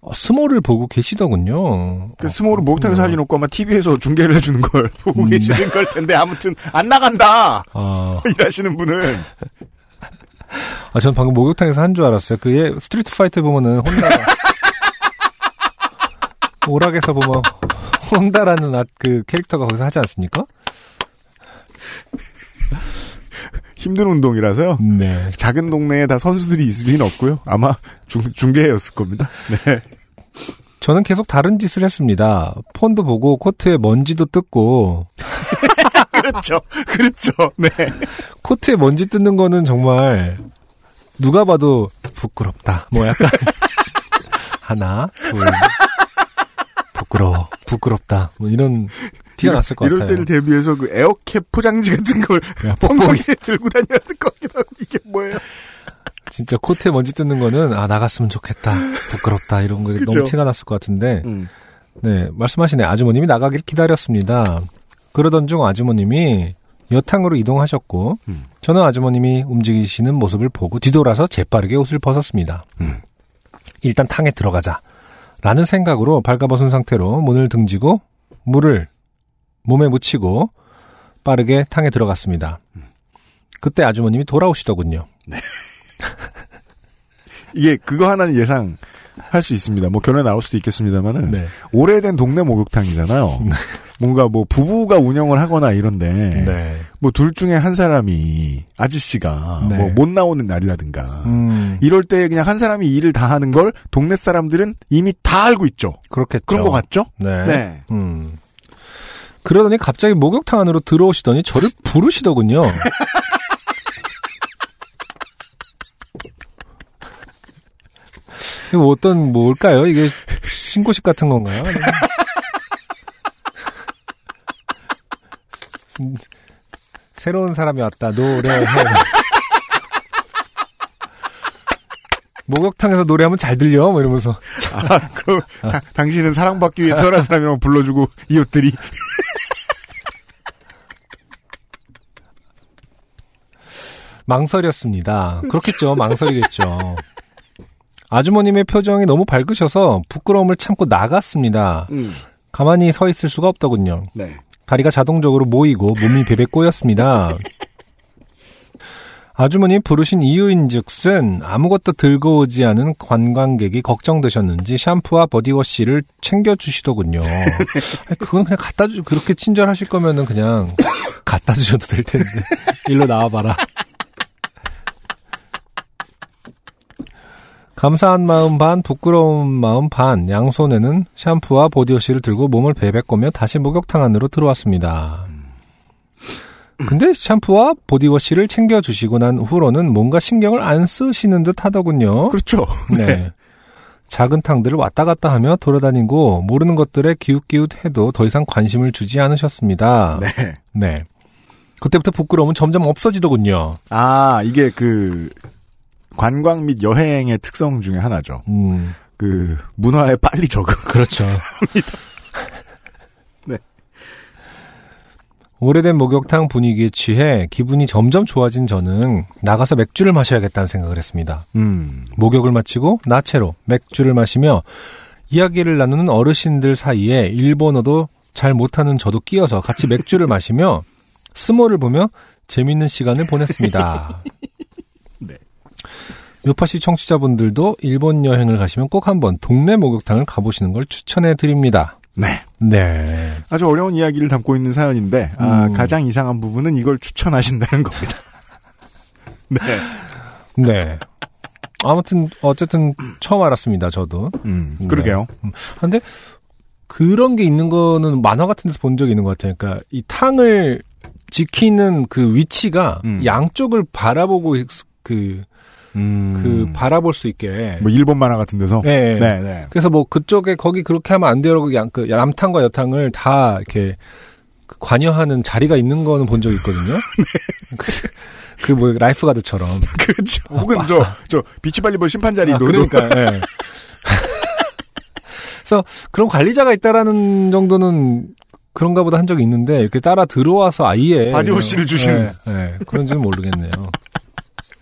어, 스모를 보고 계시더군요. 그 스모를 목욕탕에 어, 살려놓고 아마 TV에서 중계를 해주는 걸 보고 음. 계시는 걸 텐데 아무튼 안 나간다 어, 일하시는 분은 아, 전 방금 목욕탕에서 한 줄 알았어요. 그게 스트리트 파이터 보면은 혼다. 오락에서 보면 혼다라는 아- 그 캐릭터가 거기서 하지 않습니까? 힘든 운동이라서요. 네. 작은 동네에 다 선수들이 있을 리는 없고요. 아마 중, 중계였을 겁니다. 네. 저는 계속 다른 짓을 했습니다. 폰도 보고 코트에 먼지도 뜯고 그렇죠. 그렇죠. 네. 코트에 먼지 뜯는 거는 정말 누가 봐도 부끄럽다. 뭐 약간 하나, 둘, 부끄러워, 부끄럽다. 뭐 이런 티가 났을 것 이럴 같아요. 때를 대비해서 그 에어캡 포장지 같은 걸 야, 뻥뻥이에 들고 다녀야 될 것 같기도 하고 이게 뭐예요? 진짜 코트에 먼지 뜯는 거는 아 나갔으면 좋겠다, 부끄럽다 이런 거 그죠. 너무 티가 났을 것 같은데 음. 네 말씀하시네 아주머님이 나가길 기다렸습니다. 그러던 중 아주머님이 여탕으로 이동하셨고 음. 저는 아주머님이 움직이시는 모습을 보고 뒤돌아서 재빠르게 옷을 벗었습니다. 음. 일단 탕에 들어가자. 라는 생각으로 발가벗은 상태로 문을 등지고 물을 몸에 묻히고 빠르게 탕에 들어갔습니다. 그때 아주머님이 돌아오시더군요. 이게 그거 하나는 예상 할 수 있습니다. 뭐 결혼에 나올 수도 있겠습니다만은 네. 오래된 동네 목욕탕이잖아요. 뭔가 뭐 부부가 운영을 하거나 이런데 네. 뭐둘 중에 한 사람이 아저씨가 네. 뭐못 나오는 날이라든가 음, 이럴 때 그냥 한 사람이 일을 다 하는 걸 동네 사람들은 이미 다 알고 있죠. 그렇겠죠. 그런 것 같죠? 네. 네. 음. 그러더니 갑자기 목욕탕 안으로 들어오시더니 저를 부르시더군요. 이거 뭐 어떤 뭘까요? 이게 신고식 같은 건가요? 새로운 사람이 왔다. 노래해. 목욕탕에서 노래하면 잘 들려? 뭐 이러면서. 아, 그럼 다- 당신은 사랑받기 위해 태어난 사람이라고 불러주고 이웃들이 망설였습니다. 그렇겠죠. 망설이겠죠. 아주머님의 표정이 너무 밝으셔서 부끄러움을 참고 나갔습니다. 음, 가만히 서 있을 수가 없더군요. 네. 다리가 자동적으로 모이고 몸이 베베 꼬였습니다. 아주머니 부르신 이유인즉슨 아무것도 들고 오지 않은 관광객이 걱정되셨는지 샴푸와 버디워시를 챙겨주시더군요. 그건 그냥 갖다 주, 그렇게 친절하실 거면은 그냥 갖다 주셔도 될 텐데. 일로 나와봐라. 감사한 마음 반, 부끄러운 마음 반, 양손에는 샴푸와 보디워시를 들고 몸을 베베꼬며 다시 목욕탕 안으로 들어왔습니다. 근데 샴푸와 보디워시를 챙겨주시고 난 후로는 뭔가 신경을 안 쓰시는 듯 하더군요. 그렇죠. 네. 작은 탕들을 왔다 갔다 하며 돌아다니고 모르는 것들에 기웃기웃해도 더 이상 관심을 주지 않으셨습니다. 네. 네. 그때부터 부끄러움은 점점 없어지더군요. 아, 이게 그 관광 및 여행의 특성 중에 하나죠. 음, 그 문화에 빨리 적응. 그렇죠. 네. 오래된 목욕탕 분위기에 취해 기분이 점점 좋아진 저는 나가서 맥주를 마셔야겠다는 생각을 했습니다. 음. 목욕을 마치고 나체로 맥주를 마시며 이야기를 나누는 어르신들 사이에 일본어도 잘 못하는 저도 끼어서 같이 맥주를 마시며 스모를 보며 재밌는 시간을 보냈습니다. 네. 요파시 청취자분들도 일본 여행을 가시면 꼭 한번 동네 목욕탕을 가보시는 걸 추천해 드립니다. 네. 네. 아주 어려운 이야기를 담고 있는 사연인데 아, 음. 가장 이상한 부분은 이걸 추천하신다는 겁니다. 네. 네. 아무튼 어쨌든 처음 알았습니다. 저도. 음, 네. 그러게요. 근데 그런 게 있는 거는 만화 같은 데서 본 적이 있는 것 같아요. 그러니까 이 탕을 지키는 그 위치가 음. 양쪽을 바라보고 있- 그, 음. 그 바라볼 수 있게. 뭐 일본 만화 같은 데서 네. 네, 네. 그래서 뭐 그쪽에 거기 그렇게 하면 안 돼요. 양, 그 남탕과 여탕을 다 이렇게 그 관여하는 자리가 있는 거는 본 적이 있거든요. 그 뭐 lifeguard처럼. 그렇죠. 혹은 저, 저, 비치발리볼 심판 자리 아, 도 그러니까. 예. 그래서 그런 관리자가 있다라는 정도는 그런가 보다 한 적이 있는데 이렇게 따라 들어와서 아예 바디워시를 주시는. 예, 예, 그런지는 모르겠네요.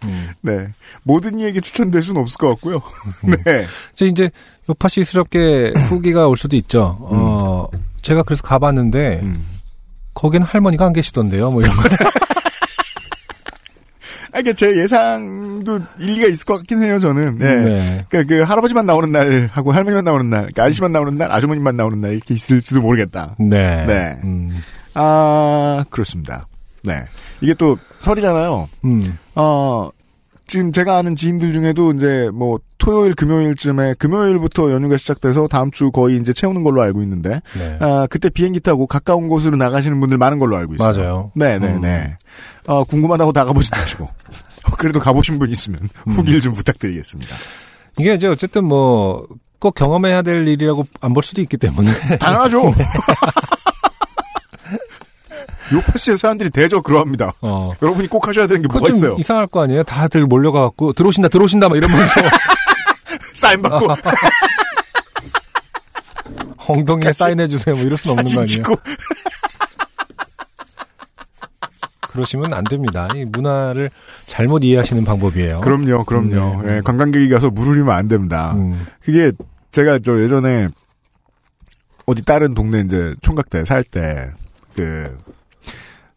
음. 네. 모든 이에게 추천될 수는 없을 것 같고요. 네. 이제 이제 요파시스럽게 후기가 올 수도 있죠. 어, 제가 그래서 가봤는데 음. 거기는 할머니가 안 계시던데요. 뭐 이런 거. 아, 이게 제 예상도 일리가 있을 것 같긴 해요, 저는. 네. 네. 그, 그, 할아버지만 나오는 날, 하고 할머니만 나오는 날, 그 아저씨만 나오는 날, 아주머니만 나오는 날, 이렇게 있을지도 모르겠다. 네. 네. 음. 아, 그렇습니다. 네. 이게 또 설이잖아요. 음. 어, 지금 제가 아는 지인들 중에도 이제 뭐 토요일, 금요일쯤에 금요일부터 연휴가 시작돼서 다음 주 거의 이제 채우는 걸로 알고 있는데, 네. 아, 그때 비행기 타고 가까운 곳으로 나가시는 분들 많은 걸로 알고 있어요. 맞아요. 네네네. 어, 궁금하다고 나가보지 마시고. 그래도 가보신 분 있으면 음. 후기를 좀 부탁드리겠습니다. 이게 이제 어쨌든 뭐 꼭 경험해야 될 일이라고 안 볼 수도 있기 때문에 당연하죠. 요파시의 사람들이 대저 그러합니다. 어. 여러분이 꼭 하셔야 되는 게 뭐가 좀 있어요? 이상할 거 아니에요? 다들 몰려가갖고 들어오신다 들어오신다 막 이러면서 사인 받고 엉덩이에 사인해주세요 뭐 이럴 수는 없는 거 아니에요? 그러시면 안 됩니다. 이 문화를 잘못 이해하시는 방법이에요. 그럼요, 그럼요. 네. 예, 관광객이 가서 물 흘리면 안 됩니다. 음. 그게 제가 저 예전에 어디 다른 동네 이제 총각 때 살 때 그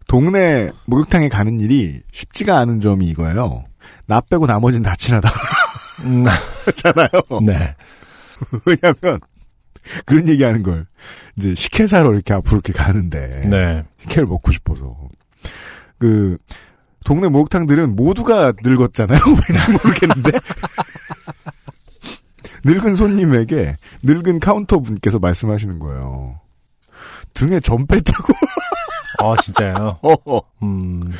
동네 목욕탕에 가는 일이 쉽지가 않은 점이 이거예요. 나 빼고 나머지는 다 친하다. 음, 잖아요. 네. 왜냐면 그런 얘기 하는 걸 이제 식혜 사러 이렇게 앞으로 이렇게 가는데 네. 식혜를 먹고 싶어서 그 동네 목욕탕들은 모두가 늙었잖아요. 왠지 모르겠는데 늙은 손님에게 늙은 카운터 분께서 말씀하시는 거예요. 등에 점 뺐다고. 아 진짜요. 어, 음.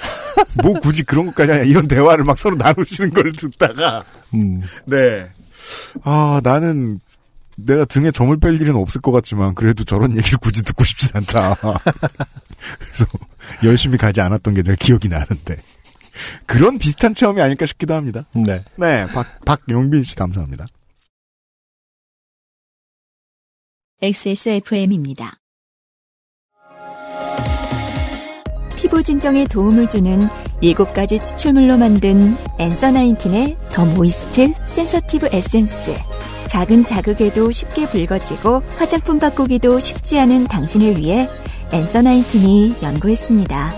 뭐 굳이 그런 것까지 하냐 이런 대화를 막 서로 나누시는 걸 듣다가 음. 네. 아 나는 내가 등에 점을 뺄 일은 없을 것 같지만 그래도 저런 얘기를 굳이 듣고 싶진 않다. 그래서 열심히 가지 않았던 게 제가 기억이 나는데 그런 비슷한 체험이 아닐까 싶기도 합니다. 네. 네, 박 박용빈 씨 감사합니다. XSFM입니다. 피부 진정에 도움을 주는 7가지 추출물로 만든 엔서 나인틴의 The Moist Sensitive 에센스. 작은 자극에도 쉽게 붉어지고 화장품 바꾸기도 쉽지 않은 당신을 위해 엔서 나인틴이 연구했습니다.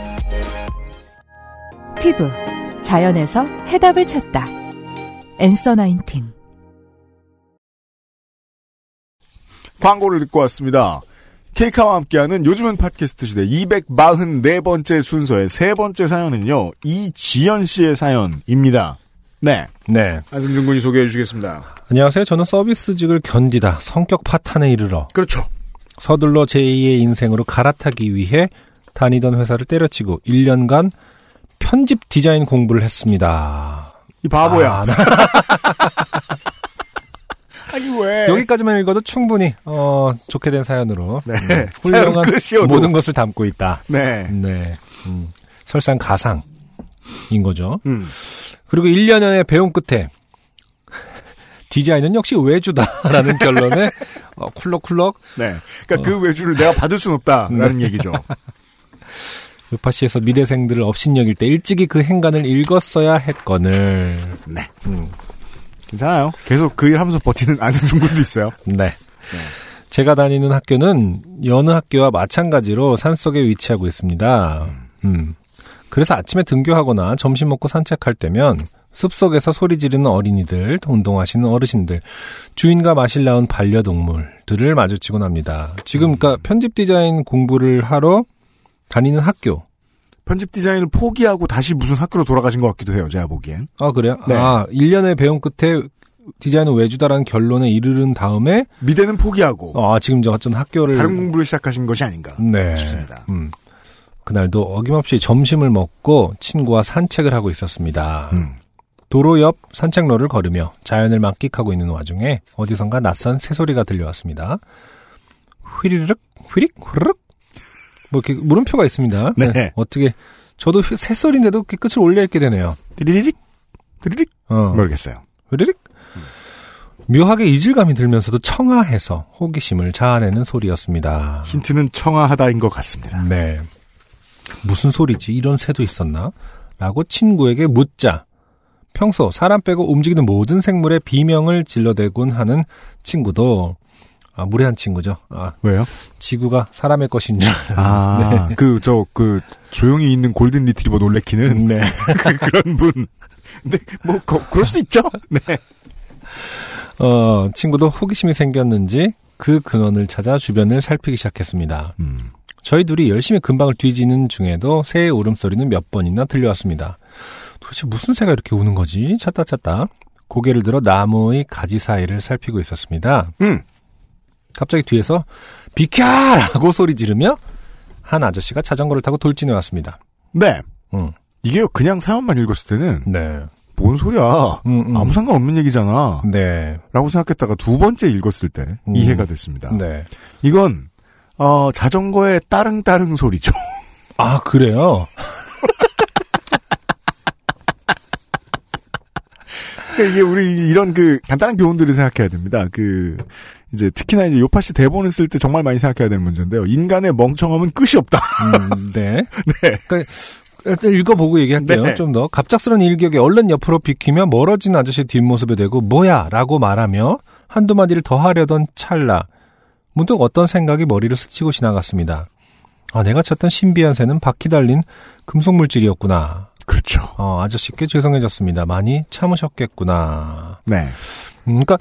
피부 자연에서 해답을 찾다. 엔서 나인틴 광고를 듣고 왔습니다. 케이카와 함께하는 요즘은 팟캐스트 시대 244번째 순서의 세 번째 사연은요. 이지연 씨의 사연입니다. 네. 네. 안승준 군이 소개해 주시겠습니다. 안녕하세요. 저는 서비스직을 견디다 성격 파탄에 이르러 그렇죠. 서둘러 제2의 인생으로 갈아타기 위해 다니던 회사를 때려치고 1년간 편집 디자인 공부를 했습니다. 이 바보야. 아, 나- 아니 왜? 여기까지만 읽어도 충분히 어, 좋게 된 사연으로 네. 음, 사연 훌륭한. 모든 것을 담고 있다. 네. 네. 음, 설상 가상인 거죠. 음. 그리고 1년여의 배움 끝에 디자인은 역시 외주다라는 결론에 어, 쿨럭쿨럭 네. 그러니까 그 외주를 내가 받을 순 없다라는 네. 얘기죠. 요파시에서 미대생들을 업신여길 때 일찍이 그 행간을 읽었어야 했거늘. 네. 음, 괜찮아요. 계속 그 일 하면서 버티는 안승준 군도 있어요. 네. 제가 다니는 학교는 여느 학교와 마찬가지로 산속에 위치하고 있습니다. 음. 그래서 아침에 등교하거나 점심 먹고 산책할 때면 숲속에서 소리 지르는 어린이들, 운동하시는 어르신들, 주인과 마실 나온 반려동물들을 마주치곤 합니다. 지금 그러니까 편집 디자인 공부를 하러 다니는 학교. 편집 디자인을 포기하고 다시 무슨 학교로 돌아가신 것 같기도 해요. 제가 보기엔. 아, 그래요? 네. 아, 1년의 배움 끝에 디자인은 외주다라는 결론에 이르른 다음에 미대는 포기하고 아, 지금 저 어떤 학교를 다른 공부를 시작하신 것이 아닌가 네. 싶습니다. 음. 그날도 어김없이 점심을 먹고 친구와 산책을 하고 있었습니다. 음. 도로 옆 산책로를 걸으며 자연을 만끽하고 있는 와중에 어디선가 낯선 새소리가 들려왔습니다. 휘리르륵, 휘릭, 후르륵. 뭐 이렇게 물음표가 있습니다. 네. 어떻게 저도 휘- 새소리인데도 이렇게 끝을 올려 읽게 되네요. 드리릭 드리릭 어. 모르겠어요. 휘리릭. 묘하게 이질감이 들면서도 청아해서 호기심을 자아내는 소리였습니다. 힌트는 청아하다인 것 같습니다. 네. 무슨 소리지? 이런 새도 있었나? 라고 친구에게 묻자 평소 사람 빼고 움직이는 모든 생물의 비명을 질러대곤 하는 친구도 아, 무례한 친구죠. 아, 왜요? 지구가 사람의 것인 줄. 아, 그, 저, 그, 조용히 있는 골든 리트리버 놀래키는. 네. 그, 런 분. 네, 뭐, 거, 그럴 수 있죠? 네. 어, 친구도 호기심이 생겼는지 그 근원을 찾아 주변을 살피기 시작했습니다. 음. 저희 둘이 열심히 근방을 뒤지는 중에도 새의 울음소리는 몇 번이나 들려왔습니다. 도대체 무슨 새가 이렇게 우는 거지? 찾다 찾다 고개를 들어 나무의 가지 사이를 살피고 있었습니다. 음. 갑자기 뒤에서 비켜라고 소리 지르며 한 아저씨가 자전거를 타고 돌진해 왔습니다. 네. 음. 이게 그냥 사연만 읽었을 때는. 네. 뭔 소리야. 음, 음. 아무 상관없는 얘기잖아. 네. 라고 생각했다가 두 번째 읽었을 때 음. 이해가 됐습니다. 네. 이건, 어, 자전거의 따릉따릉 소리죠. 아, 그래요? 그러니까 이게 우리 이런 그 간단한 교훈들을 생각해야 됩니다. 그 이제 특히나 이제 요파 씨 대본을 쓸 때 정말 많이 생각해야 되는 문제인데요. 인간의 멍청함은 끝이 없다. 음, 네. 네. 그러니까 일단 읽어보고 얘기할게요. 네. 좀 더. 갑작스런 일격에 얼른 옆으로 비키며 멀어진 아저씨 뒷모습에 대고 뭐야 라고 말하며 한두 마디를 더 하려던 찰나 문득 어떤 생각이 머리를 스치고 지나갔습니다. 아, 내가 찾던 신비한 새는 바퀴 달린 금속 물질이었구나. 그렇죠. 어, 아저씨께 죄송해졌습니다. 많이 참으셨겠구나. 네. 음, 그러니까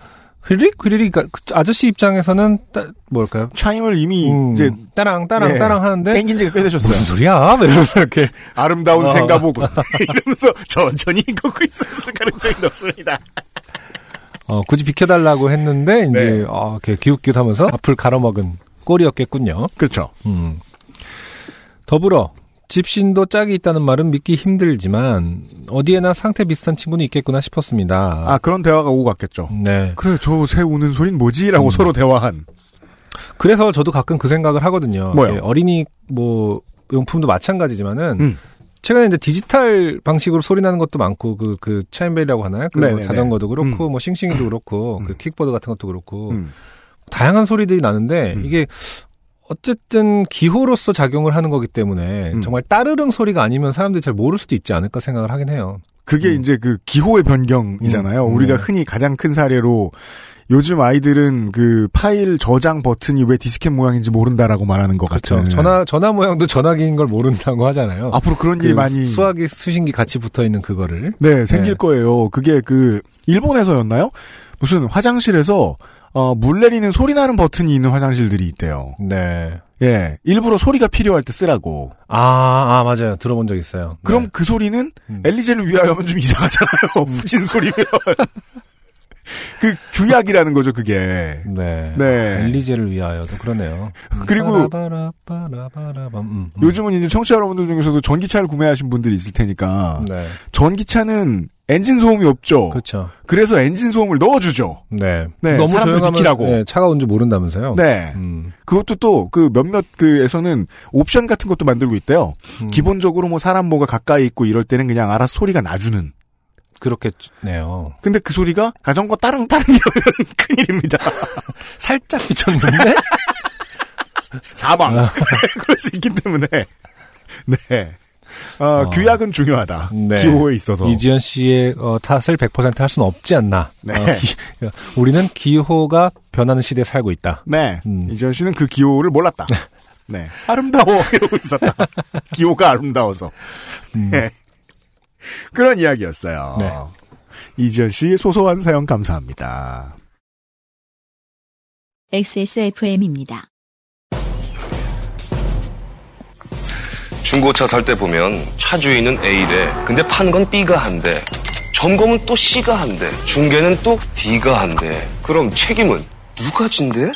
휘리릭 휘리릭 그러니까 그 아저씨 입장에서는 따, 뭘까요? 차임을 이미 음, 이제 따랑 따랑 예, 따랑 하는데 땡긴 지가 꽤 되셨어요. 무슨 소리야? 이러면서 이렇게 아름다운 어. 생가보군. 이러면서 천천히 걷고 있었을 가능성이 높습니다. 어, 굳이 비켜달라고 했는데, 이제, 네. 어, 이렇게 기웃기웃하면서 앞을 가로막은 꼴이었겠군요. 그렇죠. 음. 더불어, 집신도 짝이 있다는 말은 믿기 힘들지만, 어디에나 상태 비슷한 친구는 있겠구나 싶었습니다. 아 그런 대화가 오고 갔겠죠. 네. 그래 저 새 우는 소린 뭐지라고 음. 서로 대화한. 그래서 저도 가끔 그 생각을 하거든요. 뭐요? 예, 어린이, 뭐, 용품도 마찬가지지만은, 음. 최근에 이제 디지털 방식으로 소리 나는 것도 많고, 그, 그, 차인벨이라고 하나요? 그, 뭐 네네네. 자전거도 그렇고, 음. 뭐, 싱싱이도 그렇고, 음. 그, 킥보드 같은 것도 그렇고, 음. 다양한 소리들이 나는데 음. 이게 어쨌든 기호로서 작용을 하는 거기 때문에 음. 정말 따르릉 소리가 아니면 사람들이 잘 모를 수도 있지 않을까 생각을 하긴 해요. 그게 음. 이제 그 기호의 변경이잖아요. 음, 우리가 네. 흔히 가장 큰 사례로 요즘 아이들은 그 파일 저장 버튼이 왜 디스켓 모양인지 모른다라고 말하는 것 그렇죠. 같은. 전화 전화 모양도 전화기인 걸 모른다고 하잖아요. 앞으로 그런 일그 많이 수화기 수신기 같이 붙어 있는 그거를. 네 생길 네. 거예요. 그게 그 일본에서였나요? 무슨 화장실에서 어, 물 내리는 소리 나는 버튼이 있는 화장실들이 있대요. 네. 예, 일부러 소리가 필요할 때 쓰라고. 아, 아 맞아요. 들어본 적 있어요. 그럼 네. 그 소리는 음. 엘리제를 위하여면 좀 이상하잖아요. 후진 소리면. 그 규약이라는 거죠, 그게. 네. 네. 아, 엘리제를 위하여도 그러네요. 음. 그리고. 음, 음. 요즘은 이제 청취자 여러분들 중에서도 전기차를 구매하신 분들이 있을 테니까 네. 전기차는 엔진 소음이 없죠. 그렇죠. 그래서 엔진 소음을 넣어주죠. 네. 네, 너무 조용하면. 네, 차가 온지 모른다면서요. 네. 음. 그것도 또 그 몇몇 그에서는 옵션 같은 것도 만들고 있대요. 음. 기본적으로 뭐 사람 뭐가 가까이 있고 이럴 때는 그냥 알아서 소리가 나주는. 그렇겠네요. 근데 그 소리가 자전거 따릉따릉이라면 큰일입니다. 살짝 미쳤는데? 사망. 아. 그럴 수 있기 때문에. 네. 어, 어. 규약은 중요하다. 네. 기호에 있어서. 이지연 씨의 어, 탓을 100%할 수는 없지 않나. 네. 어, 기- 우리는 기호가 변하는 시대에 살고 있다. 네. 음. 이지현 씨는 그 기호를 몰랐다. 네. 아름다워. 이러고 있었다. 기호가 아름다워서. 음. 네. 그런 이야기였어요. 네. 이지현 씨 소소한 사연 감사합니다. XSFM입니다. 중고차 살 때 보면 차 주인은 A래. 근데 파는 건 B가 한대. 점검은 또 C가 한대. 중개는 또 D가 한대. 그럼 책임은 누가 진대?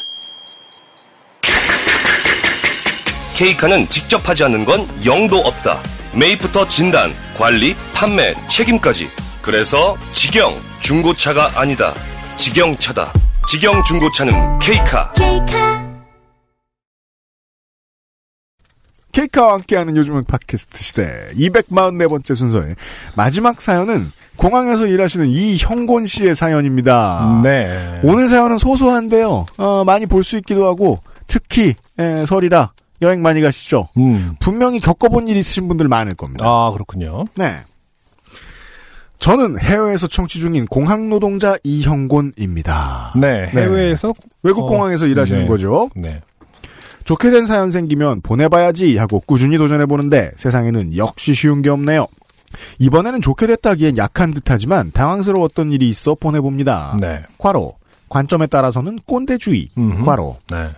케이카는 직접 하지 않는 건 영도 없다. 매입부터 진단, 관리, 판매, 책임까지. 그래서 직영 중고차가 아니다. 직영차다. 직영 중고차는 케이카. 케이카 와 함께하는 요즘은 팟캐스트 시대 244번째 순서의 마지막 사연은 공항에서 일하시는 이형곤 씨의 사연입니다. 네. 오늘 사연은 소소한데요. 어, 많이 볼 수 있기도 하고 특히 에, 설이라 여행 많이 가시죠. 음. 분명히 겪어본 일 있으신 분들 많을 겁니다. 아, 그렇군요. 네. 저는 해외에서 청취 중인 공항 노동자 이형곤입니다. 네, 해외에서 외국 어, 공항에서 일하시는 네. 거죠. 네. 좋게 된 사연 생기면 보내봐야지 하고 꾸준히 도전해보는데 세상에는 역시 쉬운 게 없네요. 이번에는 좋게 됐다기엔 약한 듯하지만 당황스러웠던 일이 있어 보내봅니다. 네. 과로 관점에 따라서는 꼰대주의. 음흠. 과로 네.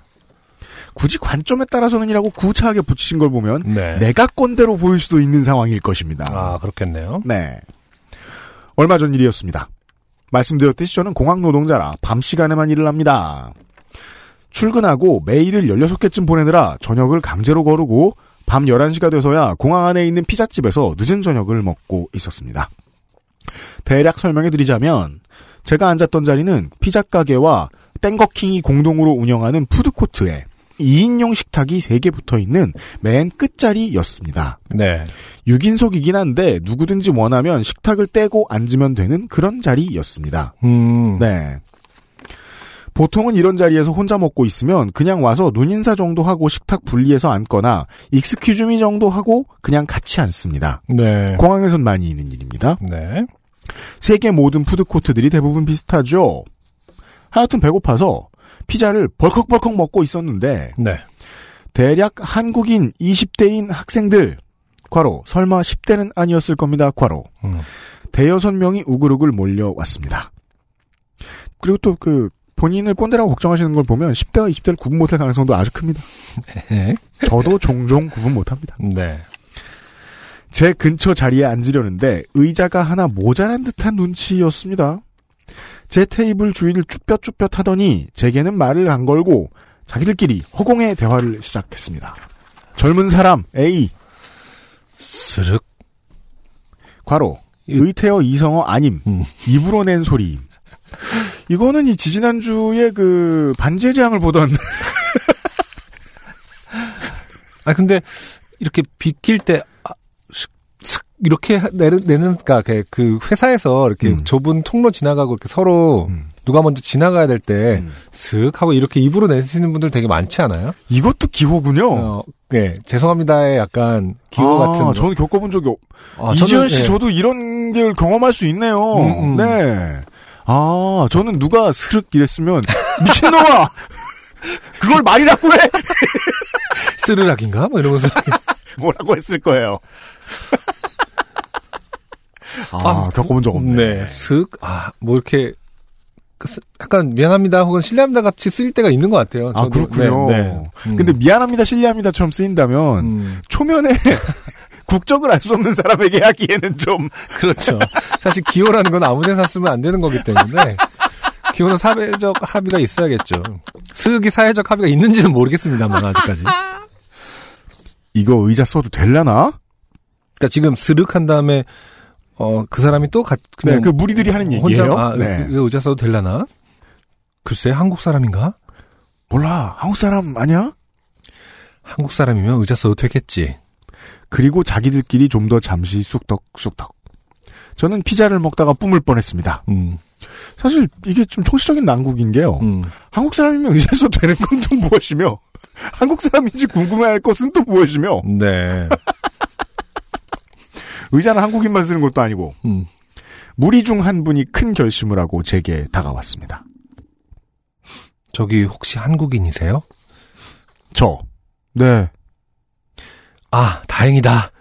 굳이 관점에 따라서는이라고 구차하게 붙이신 걸 보면 네. 내가 꼰대로 보일 수도 있는 상황일 것입니다. 아, 그렇겠네요. 네. 얼마 전 일이었습니다. 말씀드렸듯이 저는 공항 노동자라 밤 시간에만 일을 합니다. 출근하고 메일을 16개쯤 보내느라 저녁을 강제로 거르고 밤 11시가 돼서야 공항 안에 있는 피자집에서 늦은 저녁을 먹고 있었습니다. 대략 설명해 드리자면 제가 앉았던 자리는 피자 가게와 땡거킹이 공동으로 운영하는 푸드코트에 2인용 식탁이 3개 붙어 있는 맨 끝자리였습니다. 네. 6인석이긴 한데 누구든지 원하면 식탁을 떼고 앉으면 되는 그런 자리였습니다. 음. 네. 보통은 이런 자리에서 혼자 먹고 있으면 그냥 와서 눈인사 정도 하고 식탁 분리해서 앉거나 excuse me 정도 하고 그냥 같이 앉습니다. 네. 공항에선 많이 있는 일입니다. 네. 세계 모든 푸드코트들이 대부분 비슷하죠. 하여튼 배고파서 피자를 벌컥벌컥 먹고 있었는데 네. 대략 한국인 20대인 학생들 과로 설마 10대는 아니었을 겁니다. 과로 음. 대여섯 명이 우글우글 몰려왔습니다. 그리고 또 그 본인을 꼰대라고 걱정하시는 걸 보면 10대와 20대를 구분 못할 가능성도 아주 큽니다. 네. 저도 종종 구분 못합니다. 네. 제 근처 자리에 앉으려는데 의자가 하나 모자란 듯한 눈치였습니다. 제 테이블 주위를 쭈뼛쭈뼛 하더니 제게는 말을 안 걸고 자기들끼리 허공의 대화를 시작했습니다. 젊은 사람 A 스륵. 과로 의태어 이성어 아님 음. 입으로 낸 소리 이거는 이 지지난주에 그 반지의 제왕을 보던 아 근데 이렇게 비킬 때 아, 슥, 슥 이렇게 하- 내는 내는 그러니까 그- 그 회사에서 이렇게 음. 좁은 통로 지나가고 이렇게 서로 누가 먼저 지나가야 될때 음. 슥 하고 이렇게 입으로 내시는 분들 되게 많지 않아요? 이것도 기호군요. 어, 네. 죄송합니다의 약간 기호 아, 같은. 저는 겪어본 적이 없. 아, 이지현 씨 예. 저도 이런 게 경험할 수 있네요. 음, 음. 네. 아, 저는 누가 스륵 이랬으면 미친놈아. 그걸 말이라고 해. 스르락인가? 뭐 이러면서. 뭐라고 했을 거예요. 아, 아, 겪어본 적 없네. 네. 슥. 아, 뭐 이렇게 그 스- 약간 미안합니다 혹은 실례합니다 같이 쓰일 때가 있는 것 같아요. 아, 저도. 그렇군요. 네, 네. 음. 근데 미안합니다, 실례합니다처럼 쓰인다면 음, 초면에 국적을 알 수 없는 사람에게 하기에는 좀 그렇죠. 사실 기호라는 건 아무 데나 쓰면 안 되는 거기 때문에 기호는 사회적 합의가 있어야겠죠. 슥이 사회적 합의가 있는지는 모르겠습니다만 아직까지. 이거 의자 써도 될라나? 그러니까 지금 스륵 한 다음에 어 그 사람이 또 가, 그냥 네, 그 무리들이 하는 혼자 얘기예요. 아, 네. 이거 의자 써도 될라나? 글쎄 한국 사람인가? 몰라, 한국 사람 아니야? 한국 사람이면 의자 써도 되겠지. 그리고 자기들끼리 좀 더 잠시 쑥덕쑥덕. 저는 피자를 먹다가 뿜을 뻔했습니다. 음, 사실 이게 좀 총시적인 난국인 게요. 음. 한국 사람이면 의자 써도 되는 건 또 무엇이며 한국 사람인지 궁금해할 것은 또 무엇이며 네. 의자는 한국인만 쓰는 것도 아니고 음. 무리 중 한 분이 큰 결심을 하고 제게 다가왔습니다. 저기 혹시 한국인이세요? 저. 네. 아, 다행이다.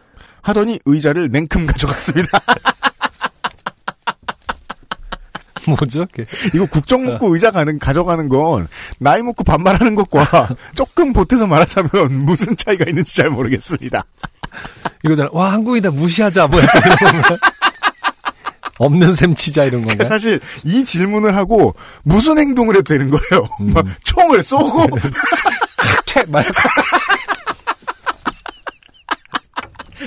하더니 의자를 냉큼 가져갔습니다. 뭐죠? 그게? 이거 국정 묻고 의자 가는 가져가는 건 나이 먹고 반말하는 것과 조금 보태서 말하자면 무슨 차이가 있는지 잘 모르겠습니다. 이거잖아. 와, 한국이다. 무시하자. 뭐 이런 건가? 없는 셈 치자 이런 건가? 사실 이 질문을 하고 무슨 행동을 해도 되는 거예요. 음. 막 총을 쏘고 퇴! 말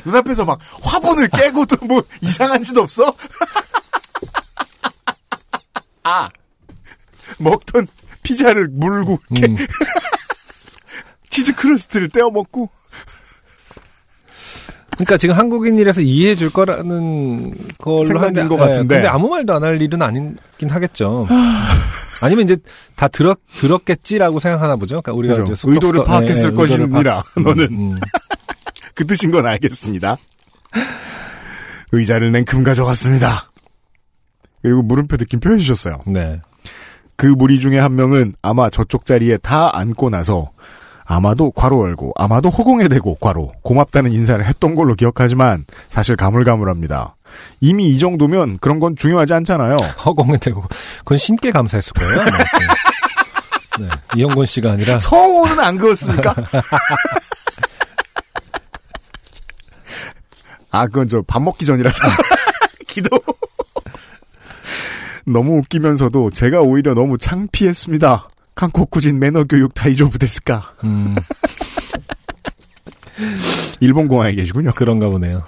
눈앞에서 막 화분을 깨고도 뭐 이상한 짓 없어? 아 먹던 피자를 물고 이렇게 음. 치즈 크러스트를 떼어 먹고 그러니까 지금 한국인이라서 이해해 줄 거라는 걸로 하는데, 것 같은데. 예, 근데 아무 말도 안 할 일은 아니긴 하겠죠. 아니면 이제 다 들었 들었겠지라고 생각하나 보죠. 그러니까 우리가 그죠. 쑥덕- 의도를 파악했을 예, 예, 것이니라, 파- 음, 너는. 음. 그 뜻인 건 알겠습니다. 의자를 냉큼 가져갔습니다. 그리고 물음표 느낌표 해주셨어요. 네. 그 무리 중에 한 명은 아마 저쪽 자리에 다 앉고 나서 아마도 괄호 열고 아마도 허공에 대고 괄호 고맙다는 인사를 했던 걸로 기억하지만 사실 가물가물합니다. 이미 이 정도면 그런 건 중요하지 않잖아요. 허공에 대고 그건 신께 감사했을 거예요. 아마. 네. 이영곤 씨가 아니라 성호는 안 그었습니까? 아, 그건 저 밥 먹기 전이라서. 기도. 너무 웃기면서도 제가 오히려 너무 창피했습니다. 한국구진 매너 교육 다이조부 데스까. 음, 일본 공항에 계시군요. 그런가 보네요.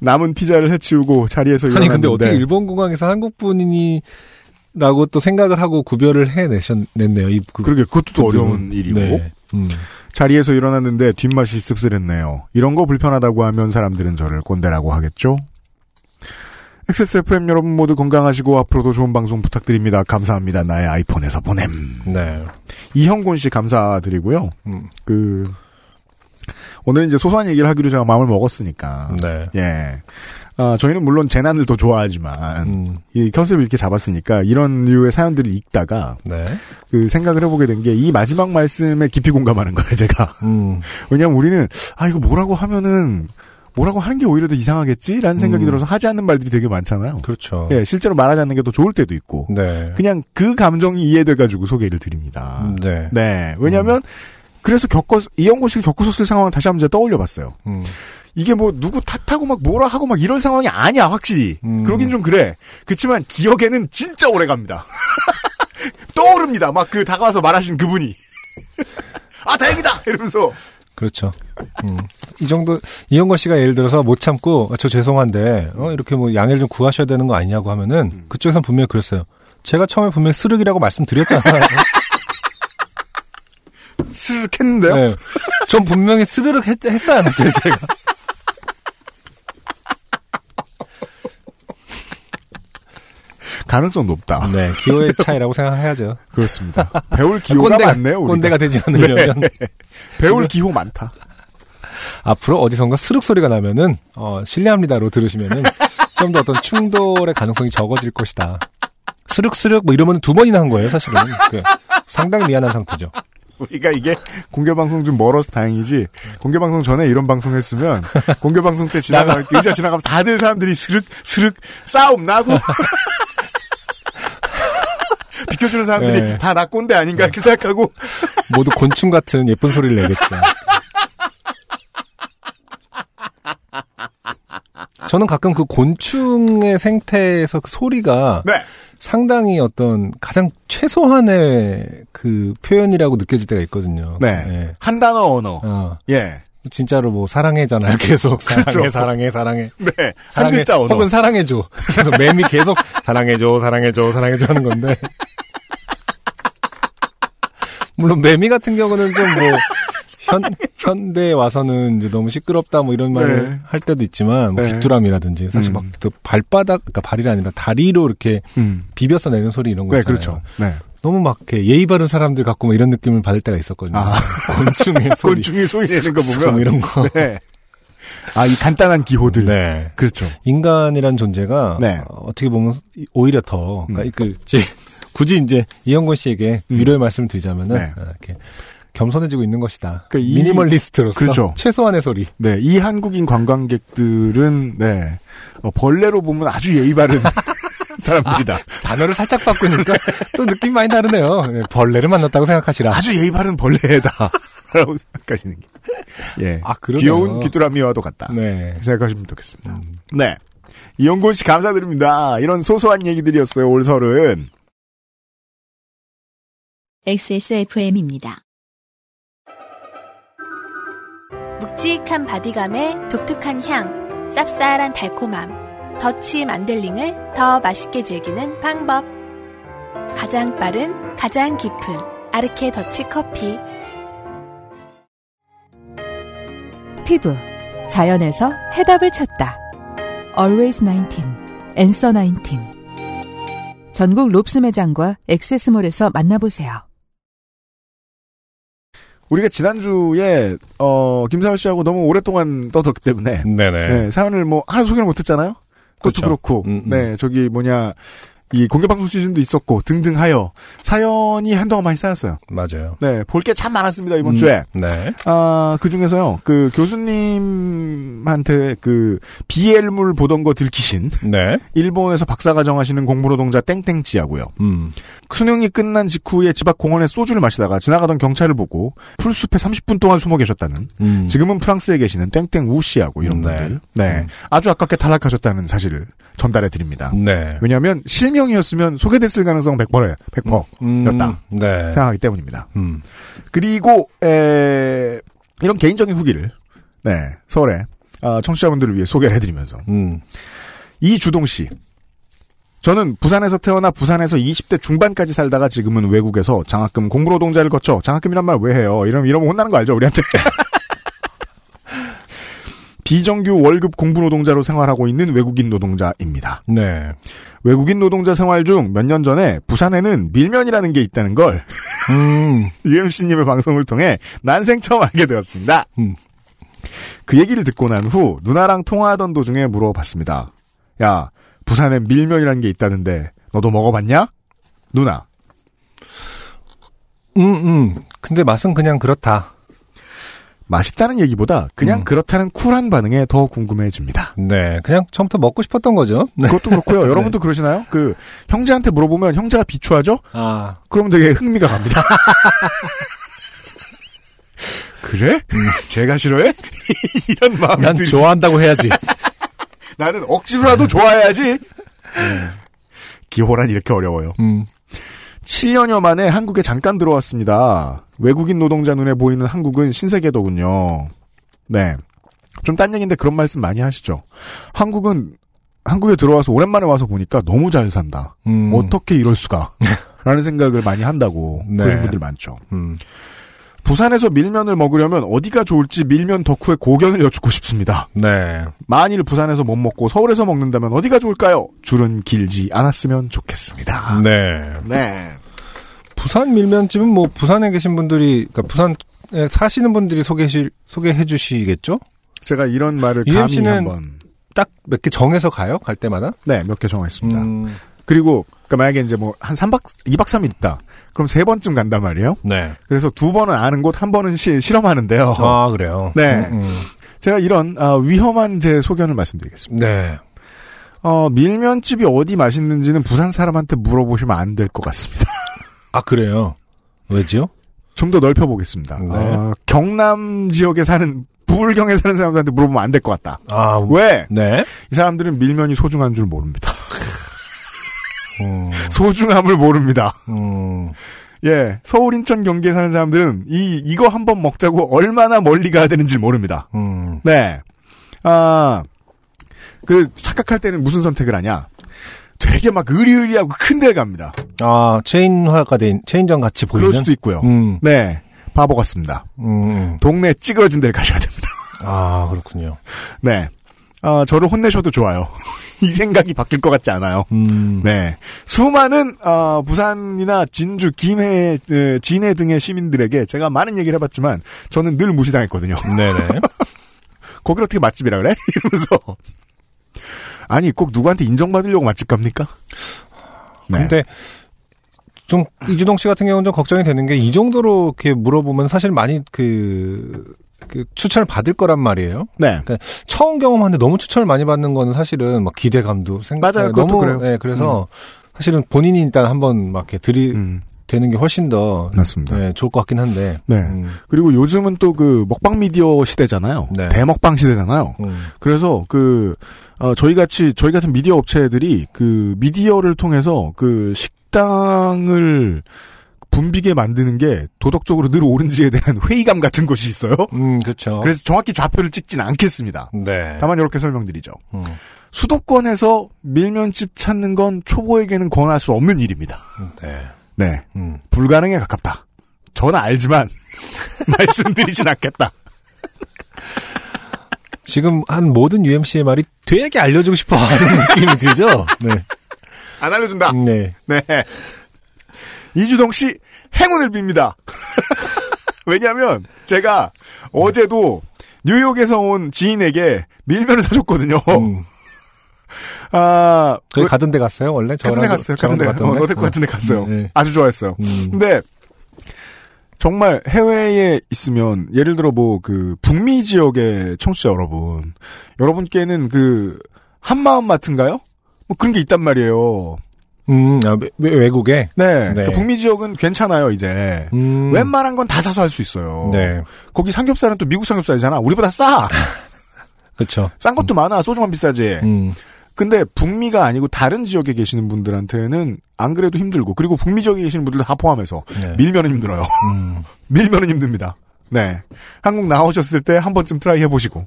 남은 피자를 해치우고 자리에서 아니 일어났는데 근데 어떻게 일본 공항에서 한국 분이 라고 또 생각을 하고 구별을 해내셨네요. 이 그, 그러게 그것도 또. 어려운 일이고 네. 음. 자리에서 일어났는데 뒷맛이 씁쓸했네요. 이런 거 불편하다고 하면 사람들은 저를 꼰대라고 하겠죠? XSFM 여러분 모두 건강하시고 앞으로도 좋은 방송 부탁드립니다. 감사합니다. 나의 아이폰에서 보냄. 네. 이형곤 씨 감사드리고요. 음. 그 오늘 이제 소소한 얘기를 하기로 제가 마음을 먹었으니까. 네. 예. 아, 저희는 물론 재난을 더 좋아하지만 음. 이 컨셉을 이렇게 잡았으니까 이런 류의 사연들을 읽다가 네. 그 생각을 해보게 된 게 이 마지막 말씀에 깊이 공감하는 거예요, 제가. 음. 왜냐면 우리는 아 이거 뭐라고 하면은 뭐라고 하는 게 오히려 더 이상하겠지라는 생각이 음. 들어서 하지 않는 말들이 되게 많잖아요. 그렇죠. 예, 실제로 말하지 않는 게 더 좋을 때도 있고. 네. 그냥 그 감정이 이해돼가지고 소개를 드립니다. 네. 네. 왜냐면, 그래서 겪어, 이영곤 씨가 겪었었을 상황을 다시 한번 제가 떠올려 봤어요. 음. 이게 뭐, 누구 탓하고 막 뭐라 하고 막 이런 상황이 아니야, 확실히. 음. 그러긴 좀 그래. 그치만 기억에는 진짜 오래 갑니다. 떠오릅니다. 막 그 다가와서 말하신 그분이. 아, 다행이다! 이러면서. 그렇죠. 음. 이 정도 이영건 씨가 예를 들어서 못 참고 아, 저 죄송한데 어, 이렇게 뭐 양해를 좀 구하셔야 되는 거 아니냐고 하면은 음. 그쪽에선 분명히 그랬어요. 제가 처음에 분명히 쓰르기라고 말씀드렸잖아요. 스르륵 했는데요? 네. 전 분명히 스르륵 했, 했어야 했어요, 제가. 가능성 높다. 네, 기호의 차이라고 생각해야죠. 그렇습니다. 배울 기호가 꼰대가- 많네요, 우리가. 꼰대가 되지 않으려면. 네. 배울 기호 많다. 앞으로 어디선가 스륵 소리가 나면은 어, 실례합니다로 들으시면은 좀 더 어떤 충돌의 가능성이 적어질 것이다. 스륵스륵 뭐 이러면 두 번이나 한 거예요, 사실은. 그, 상당히 미안한 상태죠. 우리가 이게 공개방송 좀 멀어서 다행이지 공개방송 전에 이런 방송 했으면 공개방송 때 지나가 의자 지나가면 다들 사람들이 스륵 스륵 싸움 나고 비켜주는 사람들이 네. 다나 꼰대 아닌가 이렇게 생각하고 모두 곤충 같은 예쁜 소리를 내겠죠. 저는 가끔 그 곤충의 생태에서 그 소리가 네. 상당히 어떤 가장 최소한의 그 표현이라고 느껴질 때가 있거든요. 네. 한 단어 언어 어, 예 진짜로 뭐 사랑해잖아요. 계속 사랑해, 그렇죠. 사랑해, 사랑해. 네. 한 사랑해, 글자 언어 혹은 사랑해줘. 계속 매미 계속 사랑해줘, 사랑해줘, 사랑해줘 하는 건데. 물론 매미 같은 경우는 좀 뭐 현, 현대에 와서는 이제 너무 시끄럽다 뭐 이런 말을 네. 할 때도 있지만 뭐 네. 귀뚜라미라든지 사실 음. 막또 발바닥 그러니까 발이 아니라 다리로 이렇게 음. 비벼서 내는 소리 이런 거네 있잖아요. 그렇죠 네 너무 막 이렇게 예의 바른 사람들 같고 뭐 이런 느낌을 받을 때가 있었거든요. 아. 곤충의 소리, 곤충이 소리 내는 거뭐 보면 이런 거. 네. 아 이 간단한 기호들 네. 그렇죠 인간이란 존재가 네. 어, 떻게 보면 오히려 더 음. 그러니까 그 제, 굳이 이제 이영곤 씨에게 음. 위로의 말씀을 드리자면은 네. 어, 이렇게 겸손해지고 있는 것이다. 그러니까 이- 미니멀리스트로서 그렇죠. 최소한의 소리. 네, 이 한국인 관광객들은 네 어, 벌레로 보면 아주 예의 바른 사람들이다. 단어를 살짝 바꾸니까 또 느낌 많이 다르네요. 네, 벌레를 만났다고 생각하시라. 아주 예의 바른 벌레다. 라고 생각하시는 게. 예. 아, 그러네요. 귀여운 귀뚜라미와도 같다. 네. 생각하시면 좋겠습니다. 네. 이영곤 씨 감사드립니다. 이런 소소한 얘기들이었어요, 올 설은. XSFM입니다. 묵직한 바디감에 독특한 향, 쌉쌀한 달콤함, 더치 만델링을 더 맛있게 즐기는 방법. 가장 빠른, 가장 깊은 아르케 더치 커피. 피부 자연에서 해답을 찾다. Always 19, Answer 19. 전국 롭스 매장과 액세스몰에서 만나보세요. 우리가 지난주에, 어, 김사월 씨하고 너무 오랫동안 떠들었기 때문에. 네네. 네, 사연을 뭐, 하나 소개를 못했잖아요? 그것도 그렇죠. 그렇고 음, 음. 네, 저기 뭐냐, 이 공개 방송 시즌도 있었고 등등하여 사연이 한동안 많이 쌓였어요. 맞아요. 네, 볼 게 참 많았습니다 이번 음, 주에. 네. 아, 그 중에서요, 그 교수님한테 그 BL물 보던 거 들키신 네. 일본에서 박사과정 하시는 공부노동자 땡땡찌하고요. 음. 수능이 끝난 직후에 집 앞 공원에 소주를 마시다가 지나가던 경찰을 보고 풀숲에 30분 동안 숨어 계셨다는 음. 지금은 프랑스에 계시는 땡땡우 씨하고 이런 네. 분들. 네. 음. 아주 아깝게 탈락하셨다는 사실을 전달해 드립니다. 네. 왜냐하면 실명 이었으면 소개됐을 가능성 100%에 100%였다 음, 네. 생각하기 때문입니다. 음. 그리고 에, 이런 개인적인 후기를 네 서울에 아, 청취자분들을 위해 소개를 해드리면서 음. 이주동 씨 저는 부산에서 태어나 부산에서 20대 중반까지 살다가 지금은 외국에서 장학금 공부노동자를 거쳐 장학금이란 말 왜 해요? 이러면 이러면 혼나는 거 알죠 우리한테. 비정규 월급 공부 노동자로 생활하고 있는 외국인 노동자입니다. 네. 외국인 노동자 생활 중 몇 년 전에 부산에는 밀면이라는 게 있다는 걸 음. UMC님의 방송을 통해 난생 처음 알게 되었습니다. 음. 그 얘기를 듣고 난 후 누나랑 통화하던 도중에 물어봤습니다. 야, 부산엔 밀면이라는 게 있다는데 너도 먹어봤냐? 누나. 음, 음. 근데 맛은 그냥 그렇다. 맛있다는 얘기보다 그냥 음. 그렇다는 쿨한 반응에 더 궁금해집니다. 네. 그냥 처음부터 먹고 싶었던 거죠. 네. 그것도 그렇고요. 여러분도 그러시나요? 그 형제한테 물어보면 형제가 비추하죠? 아. 그럼 되게 흥미가 갑니다. 그래? 제가 싫어해? 이런 마음이 난 들죠. 좋아한다고 해야지. 나는 억지로라도 좋아해야지. 기호란 이렇게 어려워요. 음. 7년여 만에 한국에 잠깐 들어왔습니다. 외국인 노동자 눈에 보이는 한국은 신세계더군요. 네. 좀 딴 얘기인데 그런 말씀 많이 하시죠. 한국은 한국에 들어와서 오랜만에 와서 보니까 너무 잘 산다. 음. 어떻게 이럴 수가? 라는 생각을 많이 한다고 네. 그러신 분들 많죠. 음. 부산에서 밀면을 먹으려면 어디가 좋을지 밀면 덕후의 고견을 여쭙고 싶습니다. 네. 만일 부산에서 못 먹고 서울에서 먹는다면 어디가 좋을까요? 줄은 길지 않았으면 좋겠습니다. 네. 네. 부산 밀면집은 뭐 부산에 계신 분들이 그러니까 부산에 사시는 분들이 소개실 소개해 주시겠죠? 제가 이런 말을 감히 한번 딱 몇 개 정해서 가요? 갈 때마다? 네, 몇 개 정했습니다. 음, 그리고 그러니까 만약에 이제 뭐 한 3박 2박 3일 있다. 그럼 세 번쯤 간단 말이에요. 네. 그래서 두 번은 아는 곳, 한 번은 시- 실험하는데요. 아, 그래요. 네. 음, 음. 제가 이런 아, 위험한 제 소견을 말씀드리겠습니다. 네. 어, 밀면집이 어디 맛있는지는 부산 사람한테 물어보시면 안 될 것 같습니다. 아, 그래요. 왜지요? 좀 더 넓혀보겠습니다. 네. 어, 경남 지역에 사는 부울경에 사는 사람들한테 물어보면 안 될 것 같다. 아, 왜? 네. 이 사람들은 밀면이 소중한 줄 모릅니다. 음, 소중함을 모릅니다. 음, 예, 서울, 인천, 경기에 사는 사람들은 이 이거 한번 먹자고 얼마나 멀리 가야 되는지 모릅니다. 음. 네, 아, 그 착각할 때는 무슨 선택을 하냐? 되게 막 의리의리하고 큰 데를 갑니다. 아, 체인화가 된, 체인점 같이 보이는? 그럴 수도 있고요. 음, 네, 바보 같습니다. 음, 음. 동네 찌그러진 데를 가셔야 됩니다. 아, 그렇군요. 네, 아, 저를 혼내셔도 좋아요. 이 생각이 바뀔 것 같지 않아요. 음, 네. 수많은, 어, 부산이나 진주, 김해, 에, 진해 등의 시민들에게 제가 많은 얘기를 해봤지만, 저는 늘 무시당했거든요. 네네. 거길 어떻게 맛집이라 그래? 이러면서. 아니, 꼭 누구한테 인정받으려고 맛집 갑니까? 네. 근데, 좀, 이주동 씨 같은 경우는 좀 걱정이 되는 게, 이 정도로 이렇게 물어보면 사실 많이 그, 그 추천을 받을 거란 말이에요. 네. 처음 경험하는데 너무 추천을 많이 받는 거는 사실은 막 기대감도 생각 맞아요. 너무 그래요. 네, 그래서 사실은 본인이 일단 한번 막 이렇게 들이 음, 되는 게 훨씬 더 맞습니다. 네, 좋을 것 같긴 한데. 네. 음, 그리고 요즘은 또 그 먹방 미디어 시대잖아요. 네. 대먹방 시대잖아요. 음, 그래서 그, 어, 저희 같이, 저희 같은 미디어 업체들이 그 미디어를 통해서 그 식당을 붐비게 만드는 게 도덕적으로 늘 옳은지에 대한 회의감 같은 것이 있어요. 음, 그렇죠. 그래서 정확히 좌표를 찍진 않겠습니다. 네. 다만 이렇게 설명드리죠. 음, 수도권에서 밀면집 찾는 건 초보에게는 권할 수 없는 일입니다. 네. 네. 음. 불가능에 가깝다. 저는 알지만 말씀드리진 않겠다. 지금 한 모든 UMC의 말이 되게 알려주고 싶어 하는 느낌이 들죠? 네. 안 알려준다. 네. 네. 이주동 씨 행운을 빕니다. 왜냐하면 제가 어제도 뉴욕에서 온 지인에게 밀면을 사줬거든요. 음, 아, 저희 가던 데 갔어요, 원래? 같은 데 갔어요. 같은 데. 어, 롯데코 같은 데 갔어요. 네. 아주 좋아했어요. 음. 근데 정말 해외에 있으면 예를 들어 뭐 그 북미 지역의 청취자 여러분, 여러분께는 그 한마음 마트인가요? 뭐 그런 게 있단 말이에요. 음, 아, 외, 외국에? 네, 네. 그 북미 지역은 괜찮아요 이제. 음. 웬만한 건 다 사서 할 수 있어요. 네. 거기 삼겹살은 또 미국 삼겹살이잖아. 우리보다 싸. 그쵸. 싼 것도 많아. 소주만 비싸지. 음. 근데 북미가 아니고 다른 지역에 계시는 분들한테는 안 그래도 힘들고 그리고 북미 지역에 계시는 분들 다 포함해서 네. 밀면은 힘들어요. 음. 밀면은 힘듭니다. 네. 한국 나오셨을 때 한 번쯤 try 해보시고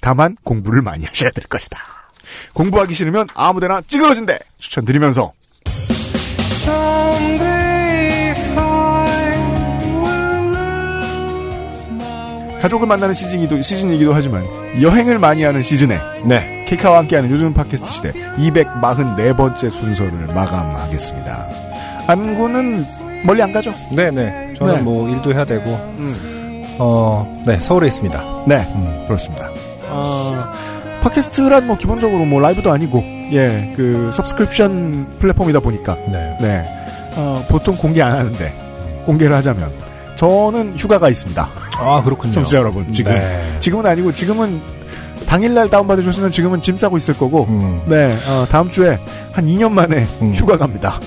다만 공부를 많이 하셔야 될 것이다. 공부하기 싫으면 아무데나 찌그러진대 추천드리면서 가족을 만나는 시즌이기도, 시즌이기도 하지만 여행을 많이 하는 시즌에 네. 케이카와 함께하는 요즘 팟캐스트 시대 244번째 순서를 마감하겠습니다. 안구는 멀리 안 가죠? 네네. 저는 네. 뭐 일도 해야 되고, 어, 네, 서울에 있습니다. 네, 음. 그렇습니다. 아, 팟캐스트란 뭐 기본적으로 뭐 라이브도 아니고, 예, 그 서브스크립션 플랫폼이다 보니까, 네. 네, 어, 보통 공개 안 하는데 공개를 하자면 저는 휴가가 있습니다. 아, 그렇군요. 청취자 여러분, 지금 네. 지금은 아니고 지금은 당일날 다운받으셨으면 지금은 짐 싸고 있을 거고, 음. 네, 어, 다음 주에 한 2년 만에 음. 휴가 갑니다.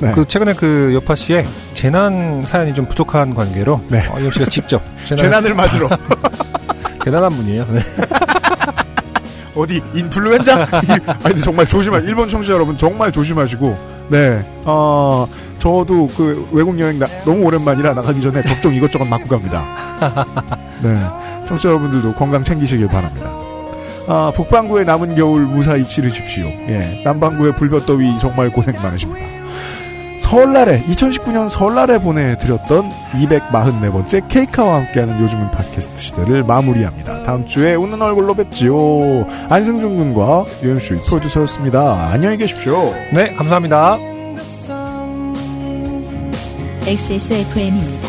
네. 그 최근에 그 여파 씨의 재난 사연이 좀 부족한 관계로 네. 어, 이영 씨가 직접 재난, 재난을 맞으러 대단한 분이에요. 네. 어디 인플루엔자? 이- 아니 정말 조심하. 일본 청취자 여러분 정말 조심하시고. 네. 어 저도 그 외국 여행 나, 너무 오랜만이라 나가기 전에 접종 이것저것 맞고 갑니다. 네. 청취자 여러분들도 건강 챙기시길 바랍니다. 아 북반구의 남은 겨울 무사히 치르십시오. 예. 남반구의 불볕더위 정말 고생 많으십니다. 설날에 2019년 설날에 보내드렸던 244번째 케이카와 함께하는 요즘은 팟캐스트 시대를 마무리합니다. 다음 주에 웃는 얼굴로 뵙지요. 안승준 군과 유엠씨 프로듀서였습니다. 안녕히 계십시오. 네, 감사합니다. XSFM입니다.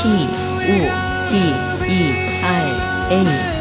P, O, D, E, R, A.